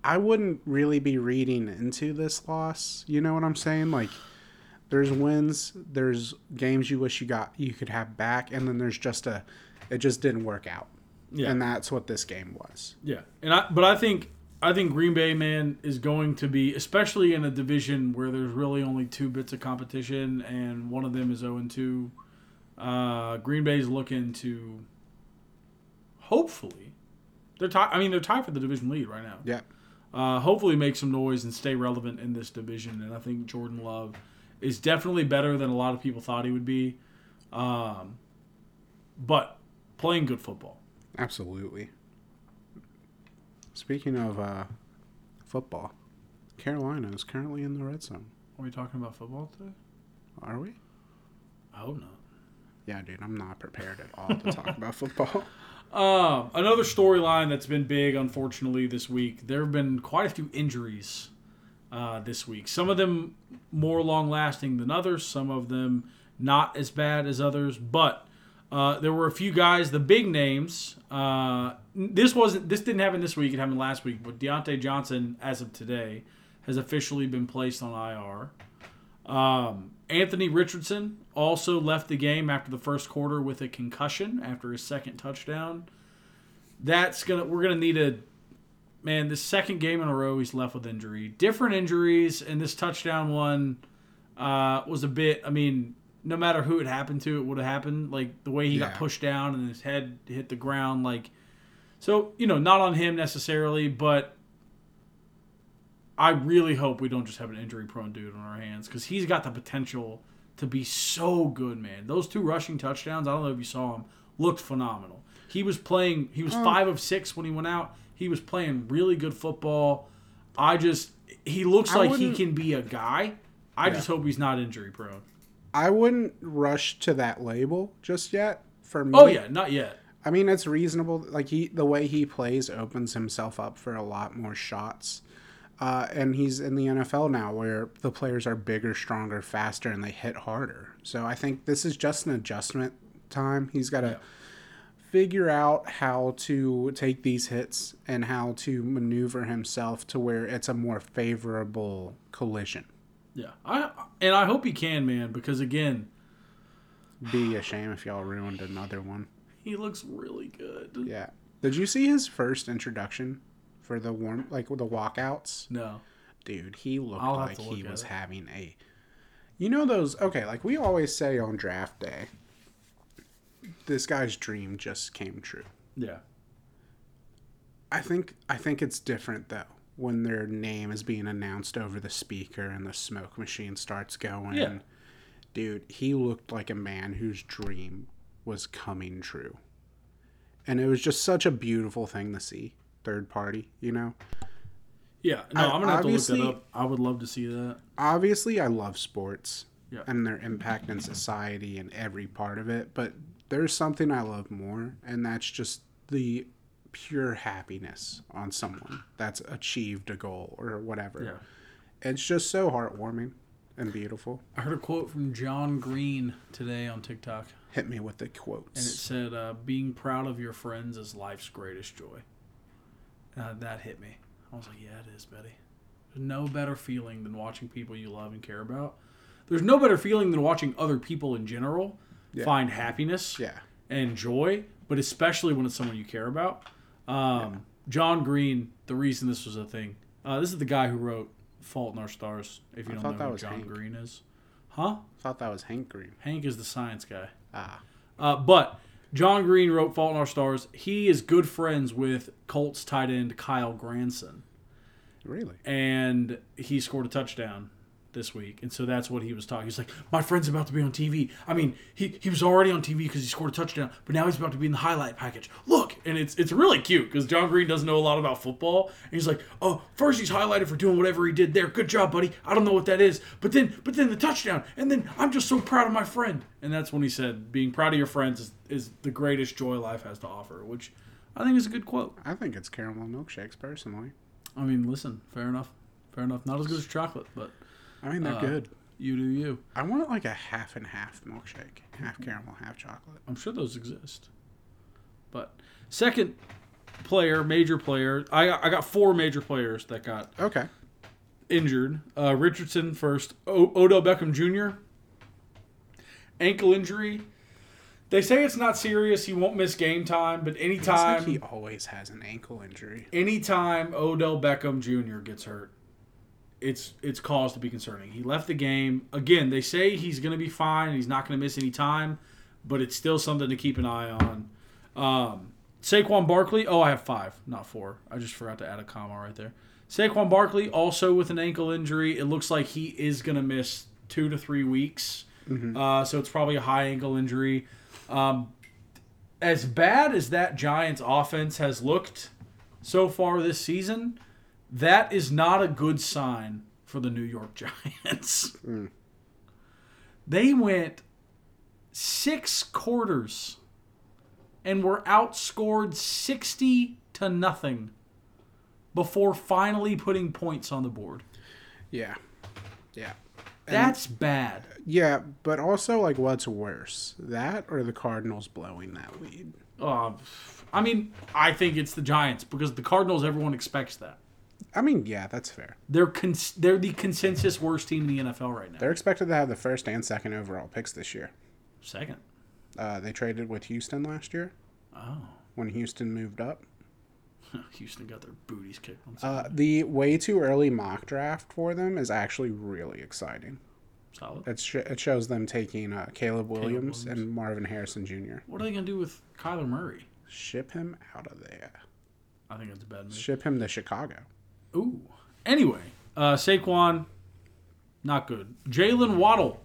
I wouldn't really be reading into this loss. You know what I'm saying? Like, there's wins, there's games you wish you got you could have back, and then there's just a, it just didn't work out. Yeah. and that's what this game was. Yeah, and I but I think I think Green Bay man is going to be especially in a division where there's really only two bits of competition and one of them is 0 2. Uh, Green Bay's looking to hopefully they're tied. I mean they're tied for the division lead right now. Yeah, Uh, hopefully make some noise and stay relevant in this division. And I think Jordan Love is definitely better than a lot of people thought he would be. Um, but playing good football. absolutely. Speaking of uh, football, Carolina is currently in the red zone. Are we talking about football today? Are we? I hope not. Yeah, dude, I'm not prepared at all to talk about football. Um, another storyline that's been big, unfortunately, this week. There have been quite a few injuries uh, this week. Some of them more long lasting than others. Some of them not as bad as others. But uh, there were a few guys, the big names. Uh, this wasn't. This didn't happen this week. It happened last week. But Diontae Johnson, as of today, has officially been placed on IR. Um, Anthony Richardson also left the game after the first quarter with a concussion after his second touchdown. That's gonna we're gonna need a man. The second game in a row he's left with injury, different injuries, and this touchdown one uh, was a bit. I mean, no matter who it happened to, it would have happened. Like the way he got pushed down and his head hit the ground, like so. You know, not on him necessarily, but I really hope we don't just have an injury prone dude on our hands because he's got the potential to be so good, man. Those two rushing touchdowns, I don't know if you saw him, looked phenomenal. He was playing, he was mm. five of six when he went out. He was playing really good football. I just, he looks I like he wouldn't- can be a guy. I just hope he's not injury prone. I wouldn't rush to that label just yet. For me, Oh, yeah, not yet. I mean it's reasonable. Like he, the way he plays opens himself up for a lot more shots. Uh, and he's in the NFL now, where the players are bigger, stronger, faster, and they hit harder. So I think this is just an adjustment time. He's got to Yeah. figure out how to take these hits and how to maneuver himself to where it's a more favorable collision. Yeah. I And I hope he can, man, because again, Be a shame if y'all ruined another one. he looks really good. Yeah. Did you see his first introduction for the warm, like the walkouts? No. Dude, he looked like to he was it. having a. You know those? Okay, like we always say on draft day. This guy's dream just came true. Yeah. I think I think it's different though when their name is being announced over the speaker and the smoke machine starts going. Yeah. Dude, he looked like a man whose dream was coming true. And it was just such a beautiful thing to see. Third party, you know? Yeah. No, I- I'm going to have to look that up. I would love to see that. Obviously, I love sports Yeah. and their impact in society and every part of it, but there's something I love more, and that's just the pure happiness on someone that's achieved a goal or whatever. Yeah. It's just so heartwarming and beautiful. I heard a quote from John Green today on TikTok, Hit me with the quotes. and it said, uh, "Being proud of your friends is life's greatest joy." Uh, that hit me. I was like, "Yeah, it is, Betty." There's no better feeling than watching people you love and care about. There's no better feeling than watching other people in general Yeah. find happiness Yeah. and joy, but especially when it's someone you care about. Um, John Green, the reason this was a thing. Uh, this is the guy who wrote "Fault in Our Stars." If you I don't know that who was John Hank. Green is, huh? thought that was Hank Green. Hank is the science guy. Ah. Uh, but John Green wrote Fault in Our Stars. He is good friends with Colts tight end Kylen Granson, Really? and he scored a touchdown this week, and so that's what he was talking. He's like, my friend's about to be on TV. I mean, he, he was already on TV because he scored a touchdown, but now he's about to be in the highlight package. Look, and it's it's really cute because John Green doesn't know a lot about football, and he's like, oh, first he's highlighted for doing whatever he did there. Good job, buddy. I don't know what that is, but then but then the touchdown, and then I'm just so proud of my friend. And that's when he said, being proud of your friends is, is the greatest joy life has to offer, which I think is a good quote. I think it's caramel milkshakes personally. I mean, listen, fair enough. Fair enough. Not as good as chocolate, but I mean, they're Uh, good. you do you. I want like a half and half milkshake, half caramel, half chocolate. I'm sure those exist. But second player, major player, I I got four major players that got Okay. injured. Uh, Richardson first, o- Odell Beckham Jr. ankle injury. They say it's not serious. He won't miss game time, but anytime like he always has an ankle injury. anytime Odell Beckham Jr. gets hurt, it's it's cause to be concerning. He left the game again. They say he's going to be fine. He's not going to miss any time, but it's still something to keep an eye on. Um, Saquon Barkley. Oh, I have five, not four. I just forgot to add a comma right there. Saquon Barkley also with an ankle injury. It looks like he is going to miss two to three weeks. Uh, so it's probably a high ankle injury. Um, as bad as that Giants offense has looked so far this season, that is not a good sign for the New York Giants. They went six quarters and were outscored 60 to nothing before finally putting points on the board. Yeah. Yeah. That's bad. Yeah, but also like what's worse, that or the Cardinals blowing that lead? Uh, I mean, I think it's the Giants because the Cardinals, everyone expects that. I mean, yeah, that's fair. They're cons- they're the consensus worst team in the NFL right now. They're expected to have the first and second overall picks this year. Second. Uh, they traded with Houston last year Oh, when Houston moved up. Houston got their booties kicked. On Uh, the way too early mock draft for them is actually really exciting. solid. It, sh- it shows them taking uh, Caleb Williams, Williams. and Marvin Harrison Jr. What are they gonna do with Kyler Murray? Ship him out of there. I think it's a bad move. Ship him to Chicago. Ooh. Anyway, uh, Saquon, not good. Jalen Waddle,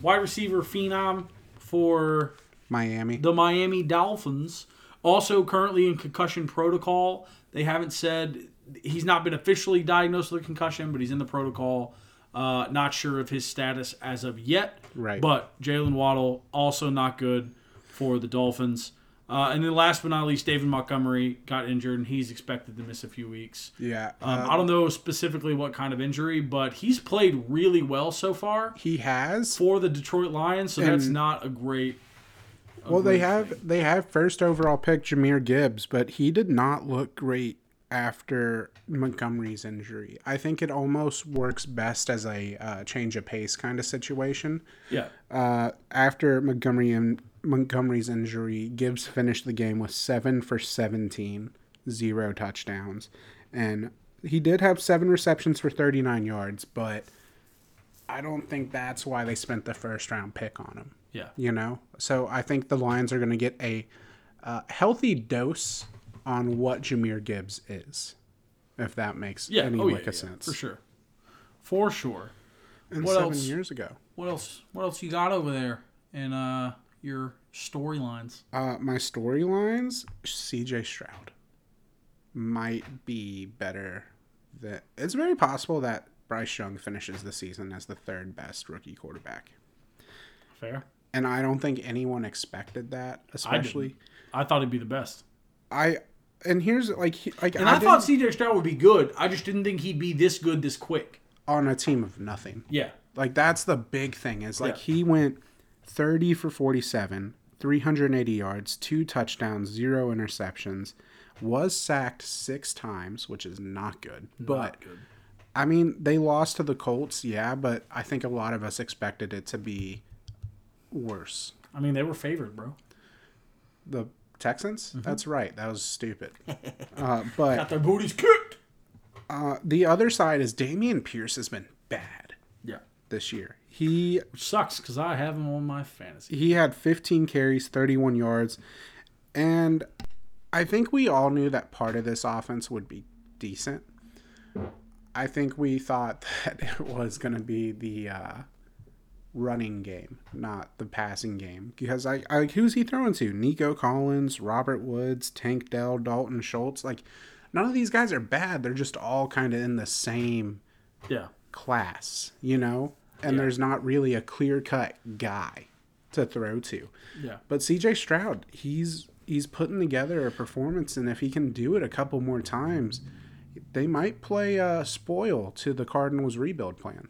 wide receiver phenom for Miami. the Miami Dolphins, also currently in concussion protocol. They haven't said he's not been officially diagnosed with a concussion, but he's in the protocol. Uh, not sure of his status as of yet. Right. But Jalen Waddle also not good for the Dolphins. Uh, and then last but not least, David Montgomery got injured, and he's expected to miss a few weeks. yeah. Um, uh, I don't know specifically what kind of injury, but he's played really well so far he has. for the Detroit Lions, so that's not a great. a Well, they have thing. they have first overall pick Jahmyr Gibbs, but he did not look great after Montgomery's injury. I think it almost works best as a uh, change of pace kind of situation. Yeah. Uh, after Montgomery and Montgomery's injury, Gibbs finished the game with seven for 17, zero touchdowns, and he did have seven receptions for 39 yards, but I don't think that's why they spent the first round pick on him Yeah. you know so i think the lions are going to get a uh, healthy dose on what jahmyr gibbs is if that makes Yeah. any oh, yeah, lick yeah, of sense For sure. For sure. and What seven else? years ago What else? What else you got over there And uh your storylines? uh, my storylines cj stroud might be better than it's very possible that bryce young finishes the season as the third best rookie quarterback Fair. and i don't think anyone expected that especially I thought he'd be the best. i and here's like he- like And I, I, thought CJ Stroud would be good. I just didn't think he'd be this good this quick. on a team of nothing Yeah. Like that's the big thing is like Yeah. he went 30 for 47, 380 yards, two touchdowns, zero interceptions, was sacked 6 times, which is not good. but Not good. I mean, they lost to the Colts, yeah, but I think a lot of us expected it to be worse. I mean, they were favored, bro. The Texans? Mm-hmm. That's right. That was stupid. uh, but Got their booties kicked. uh, the other side is Dameon Pierce has been bad Yeah. this year. He sucks because I have him on my fantasy. he had 15 carries, 31 yards, and I think we all knew that part of this offense would be decent. I think we thought that it was going to be the uh, running game, not the passing game. Because I, I who's he throwing to? Nico Collins, Robert Woods, Tank Dell, Dalton Schultz. Like none of these guys are bad. They're just all kind of in the same Yeah. class, you know. And Yeah. there's not really a clear cut guy to throw to. Yeah. But CJ Stroud, he's he's putting together a performance, and if he can do it a couple more times, they might play uh, spoil to the Cardinals' rebuild plan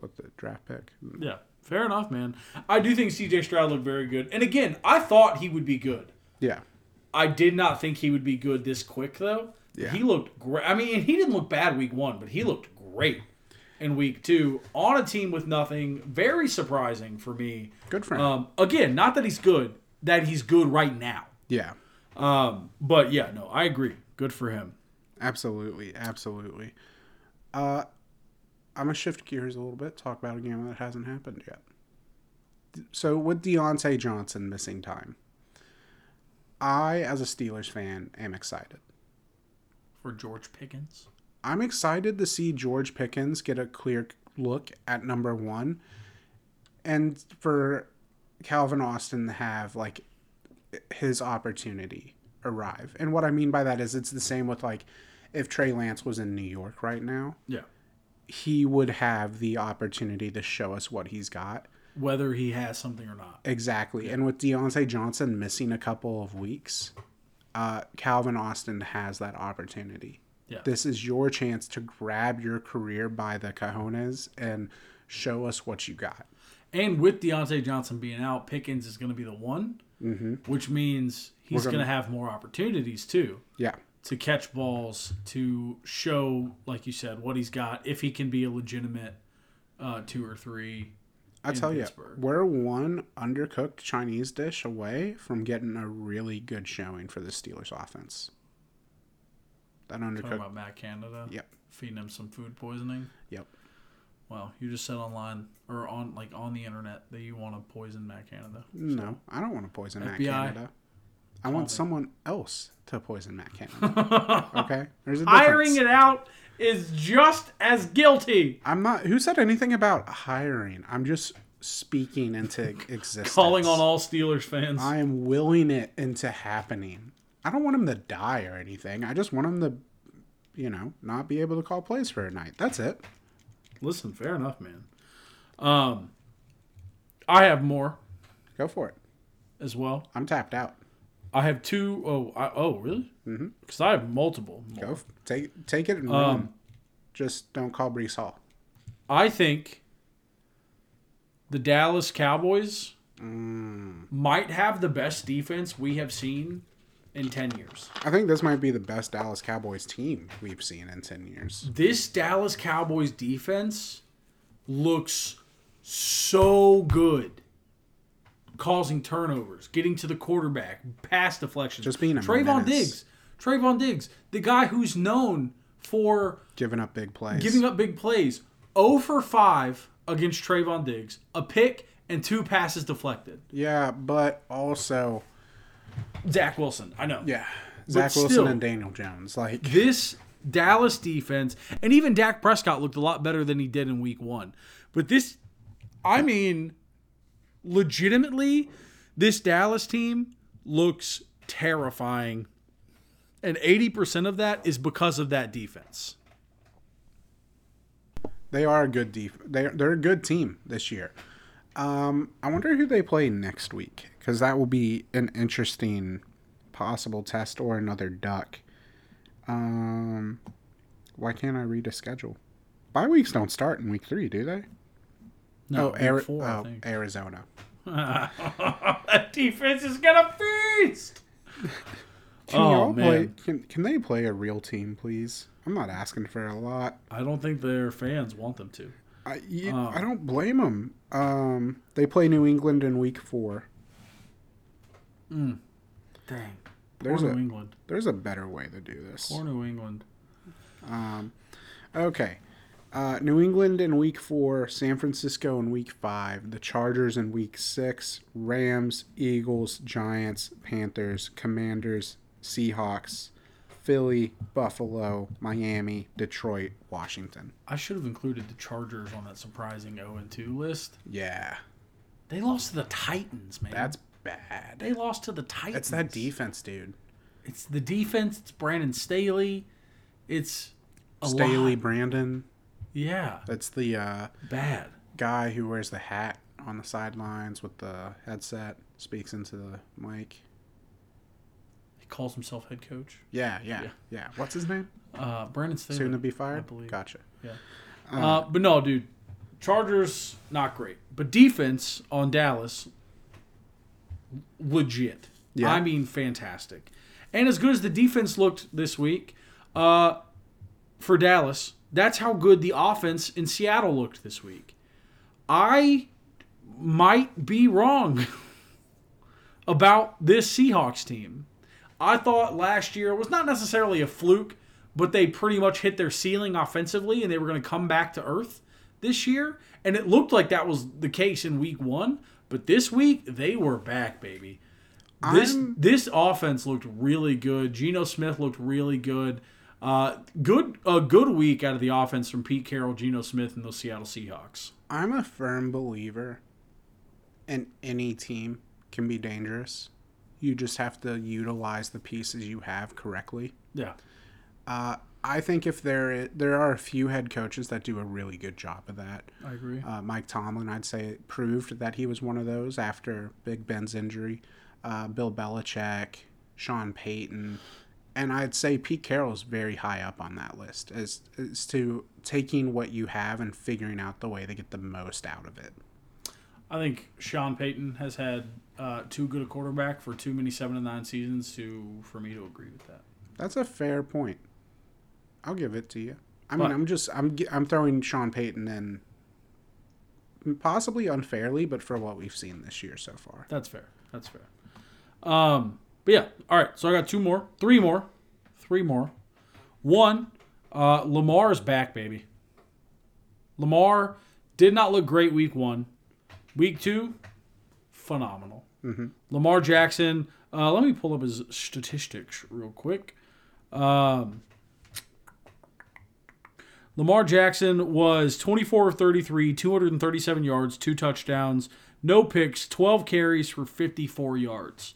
with the draft pick. Yeah. Fair enough, man. I do think CJ Stroud looked very good. And again, I thought he would be good. Yeah, I did not think he would be good this quick though. Yeah. He looked great. I mean, and he didn't look bad week 1, but he looked great in week 2 on a team with nothing. Very surprising for me. good for him. Um, again, not that he's good, that he's good right now. yeah, Um, but yeah, no, I agree. Good for him. absolutely, absolutely. Uh, I'm gonna shift gears a little bit. Talk about a game that hasn't happened yet. So with Diontae Johnson missing time, I, as a Steelers fan, am excited. For George Pickens. I'm excited to see George Pickens get a clear look at number one, and for Calvin Austin to have like his opportunity arrive. And what I mean by that is it's the same with like if Trey Lance was in New York right now, Yeah. he would have the opportunity to show us what he's got. Whether he has something or not. Exactly. And with Diontae Johnson missing a couple of weeks, uh, Calvin Austin has that opportunity. Yeah. This is your chance to grab your career by the cojones and show us what you got. And with Diontae Johnson being out, Pickens is going to be the one, mm-hmm. which means he's going gonna- have more opportunities too Yeah. to catch balls, to show, like you said, what he's got. If he can be a legitimate uh, two or three. I tell you, we're one undercooked Chinese dish away from getting a really good showing for the Steelers offense. That Talking about Matt Canada. Yep. Feeding him some food poisoning. Yep. Well, you just said online or on like on the internet that you want to poison Matt Canada. No, I don't want to poison Matt Canada. I want me. someone else to poison Matt Canada. okay? There's a difference. Hiring it out is just as guilty. I'm not. Who said anything about hiring? I'm just speaking into existence. Calling on all Steelers fans. I am willing it into happening. I don't want him to die or anything. I just want him to, you know, not be able to call plays for a night. That's it. Listen, fair enough, man. Um, I have more Go for it. as well. I'm tapped out. I have two oh I, oh really? Mm-hmm. Because I have multiple. more. Go. Take take it and Um, run. Just don't call Breece Hall. I think the Dallas Cowboys Mm. might have the best defense we have seen in ten years. I think this might be the best Dallas Cowboys team we've seen in ten years. This Dallas Cowboys defense looks so good. Causing turnovers, getting to the quarterback, pass deflections. Just being a Trevon menace. Diggs. Trevon Diggs, the guy who's known for Giving up big plays. giving up big plays. 0 for 5 against Trevon Diggs. A pick and two passes deflected. yeah, but also Zach Wilson, I know. yeah, Zach Wilson still- and Daniel Jones. Like This Dallas defense, and even Dak Prescott looked a lot better than he did in week one. But this, I mean, legitimately, this Dallas team looks terrifying. And 80% of that is because of that defense. They are a good def. They they're a good team this year. Um, I wonder who they play next week because that will be an interesting possible test or another duck. Um, why can't I read a schedule? Bye weeks don't start in week three, do they? No, oh, Ari- four, oh. Arizona. that defense is to feast. Can Oh, y'all play? man. Can Can they play a real team, please? I'm not asking for a lot. I don't think their fans want them to. I you, Oh. I don't blame them. Um, they play New England in week four. Dang. There's Poor a England. there's a better way to do this. Poor New England. Um, okay. Uh, New England in week four, San Francisco in week five, the Chargers in week six, Rams, Eagles, Giants, Panthers, Commanders, Seahawks, Philly, Buffalo, Miami, Detroit, Washington. I should have included the Chargers on that surprising 0 2 list. Yeah, They lost to the Titans, man. that's bad. they lost to the Titans. It's that defense, dude. It's the defense. It's Brandon Staley. It's Staley lot. Brandon. Yeah, That's the uh, bad. guy who wears the hat on the sidelines with the headset, speaks into the mic. He calls himself head coach. Yeah, yeah, Yeah. yeah. What's his name? Uh, Brandon Staley. Soon to be fired. I believe. Gotcha. Uh, but no, dude. Chargers not great, but defense on Dallas legit. Yeah. I mean fantastic. And as good as the defense looked this week, uh, for Dallas, that's how good the offense in Seattle looked this week. I might be wrong about this Seahawks team. I thought last year was not necessarily a fluke, but they pretty much hit their ceiling offensively and they were going to come back to earth this year. And it looked like that was the case in week one. But this week, they were back, baby. This I'm- this offense looked really good. Geno Smith looked really good. Uh, good a good week out of the offense from Pete Carroll, Geno Smith, and those Seattle Seahawks. I'm a firm believer in any team can be dangerous. You just have to utilize the pieces you have correctly. Yeah, Uh, I think if there there are a few head coaches that do a really good job of that. I agree. Uh, Mike Tomlin, I'd say, proved that he was one of those after Big Ben's injury. Uh, Bill Belichick, Sean Payton, and I'd say Pete Carroll's very high up on that list as, as to taking what you have and figuring out the way to get the most out of it. I think Sean Payton has had uh, too good a quarterback for too many seven and nine seasons to for me to agree with that. That's a fair point. I'll give it to you. I mean, But- I'm just I'm I'm throwing Sean Payton in possibly unfairly, but for what we've seen this year so far. That's fair. That's fair. Um, but yeah, all right. So I got two more, three more, three more. One, uh, Lamar is back, baby. Lamar did not look great week one. Week two, phenomenal. Lamar Jackson. Uh, let me pull up his statistics real quick. Um, Lamar Jackson was 24 of 33, 237 yards, two touchdowns, no picks, 12 carries for 54 yards.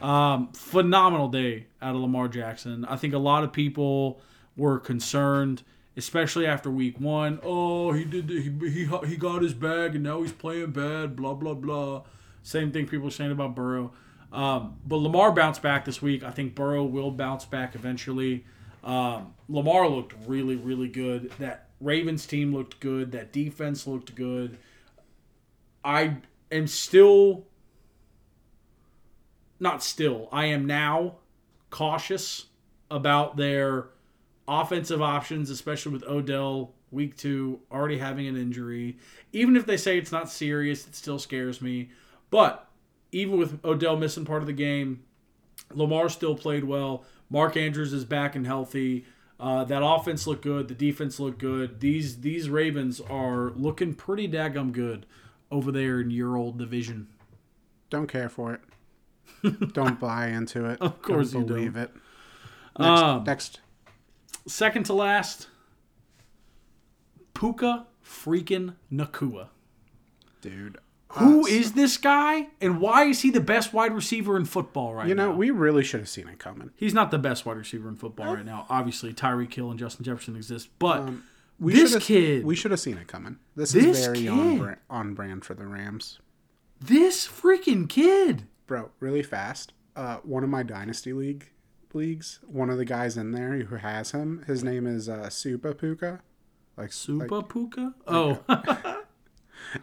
Um, phenomenal day out of Lamar Jackson. I think a lot of people were concerned, especially after week one. Oh, he did the, he, he he got his bag and now he's playing bad. Blah blah blah. Same thing people are saying about Burrow. Um, but Lamar bounced back this week. I think Burrow will bounce back eventually. Um, Lamar looked really really good. That Ravens team looked good. That defense looked good. I am still not still. I am now cautious about their offensive options, especially with Odell week two already having an injury. Even if they say it's not serious, it still scares me. But even with Odell missing part of the game, Lamar still played well. Mark Andrews is back and healthy. Uh, that offense looked good. The defense looked good. These these Ravens are looking pretty daggum good over there in your old division. Don't care for it. don't buy into it. Of course don't you don't. believe it. Next, Um, next. Second to last, Puka freaking Nakua. dude. Who Uh, this guy, and why is he the best wide receiver in football right now? You know, now? we really should have seen it coming. He's not the best wide receiver in football right now. Obviously, Tyreek Hill and Justin Jefferson exist, but Um, We this kid, we should have seen it coming. This, This is very on, kid. brand, on brand for the Rams, this freaking kid, bro. Really fast. Uh, one of my dynasty league leagues, one of the guys in there who has him, his name is uh, Supa Puka, like Supa like- Puka. Oh,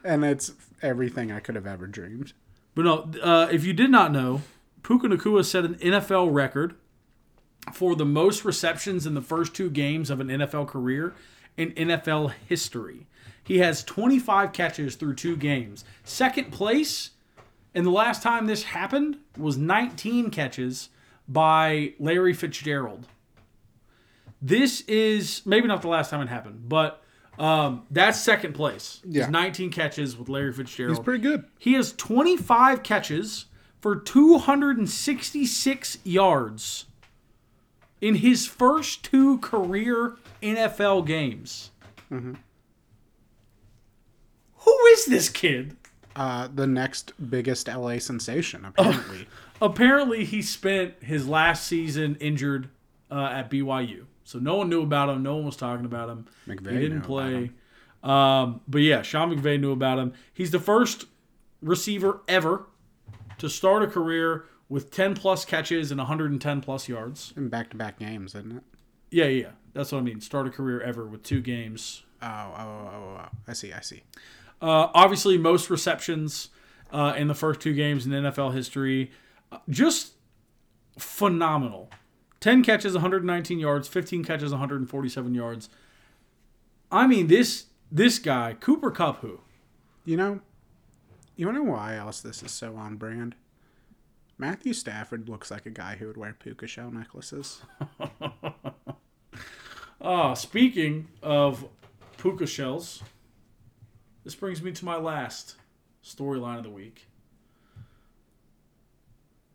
and it's everything I could have ever dreamed. But no, uh, if you did not know, Puka Nacua set an NFL record for the most receptions in the first two games of an NFL career in NFL history. He has 25 catches through two games. Second place, and the last time this happened was 19 catches by Larry Fitzgerald. This is maybe not the last time it happened, but um, that's second place. Is Yeah. 19 catches with Larry Fitzgerald. He's pretty good. He has 25 catches for 266 yards in his first two career NFL games. Mm-hmm. Who is this kid? Uh, the next biggest LA sensation, apparently. Apparently, he spent his last season injured uh, at BYU, so no one knew about him. No one was talking about him. McVay he didn't play. Um, but yeah, Sean McVay knew about him. He's the first receiver ever to start a career with 10 plus catches and 110 plus yards. In back to back games, isn't it? Yeah, yeah, that's what I mean. Start a career ever with two games. Oh, oh, oh, oh, oh. I see, I see. Uh, obviously, most receptions uh, in the first two games in NFL history. Uh, just phenomenal. 10 catches, 119 yards, 15 catches, 147 yards. I mean, this this guy, Cooper Kupp, who? You know, you wanna know why else this is so on brand? Matthew Stafford looks like a guy who would wear puka shell necklaces. Ah, speaking of puka shells, this brings me to my last storyline of the week.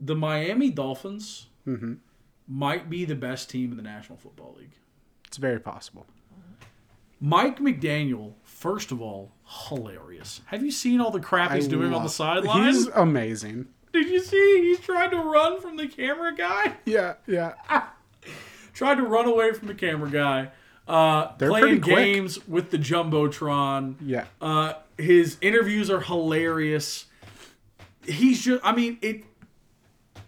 The Miami Dolphins hmm might be the best team in the National Football League. It's very possible. Mike McDaniel, first of all, hilarious. Have you seen all the crap he's I doing on the love- sideline? He's amazing. Did you see? He's trying to run from the camera guy. Yeah, yeah. Tried to run away from the camera guy. Uh, They're playing pretty quick. games with the jumbotron. Yeah. Uh, his interviews are hilarious. He's just, I mean, it.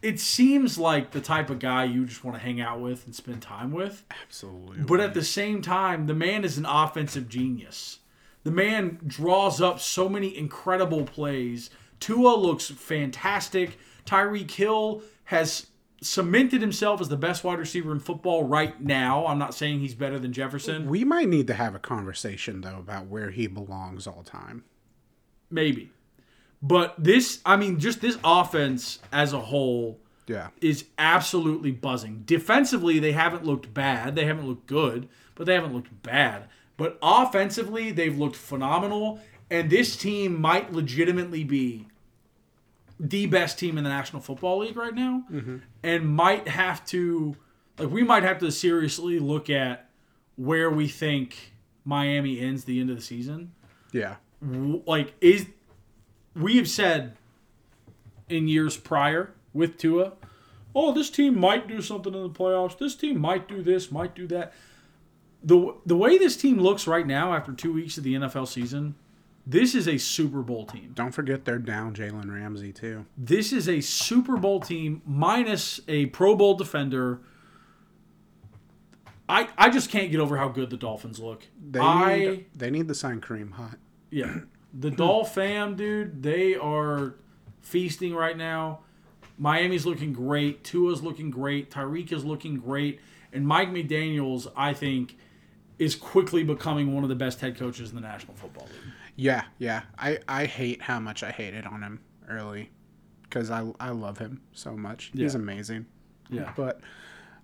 It seems like the type of guy you just want to hang out with and spend time with. Absolutely. But at the same time, the man is an offensive genius. The man draws up so many incredible plays. Tua looks fantastic. Tyreek Hill has cemented himself as the best wide receiver in football right now. I'm not saying he's better than Jefferson. we might need to have a conversation though about where he belongs all time. Maybe. But this, I mean, just this offense as a whole Yeah. is absolutely buzzing. Defensively, they haven't looked bad. They haven't looked good, but they haven't looked bad. But offensively, they've looked phenomenal. And this team might legitimately be the best team in the National Football League right now. Mm-hmm. And might have to, like, we might have to seriously look at where we think Miami ends the end of the season Yeah. like is we have said in years prior with Tua, oh, this team might do something in the playoffs. This team might do this, might do that. The the way this team looks right now after 2 weeks of the NFL season, this is a Super Bowl team. Don't forget they're down Jalen Ramsey too. This is a Super Bowl team minus a Pro Bowl defender. I I just can't get over how good the Dolphins look. They I need, they need to sign Kareem Hunt. Yeah. The Doll fam, dude, they are feasting right now. Miami's looking great. Tua's looking great. Tyreek is looking great. And Mike McDaniels, I think, is quickly becoming one of the best head coaches in the National Football League. Yeah, yeah. I, I hate how much I hated on him early because I, I love him so much. He's amazing. Yeah. But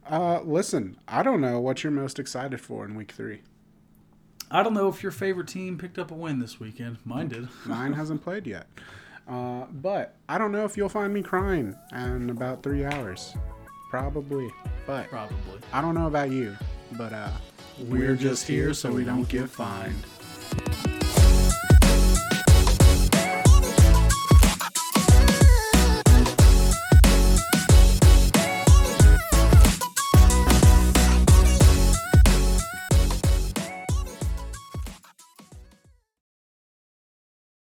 uh, listen, I don't know what you're most excited for in week three. I don't know if your favorite team picked up a win this weekend. Mine did. Mine hasn't played yet. Uh, but I don't know if you'll find me crying in about three hours. Probably. But Probably. I don't know about you. But uh, we're, just here so we don't get fined.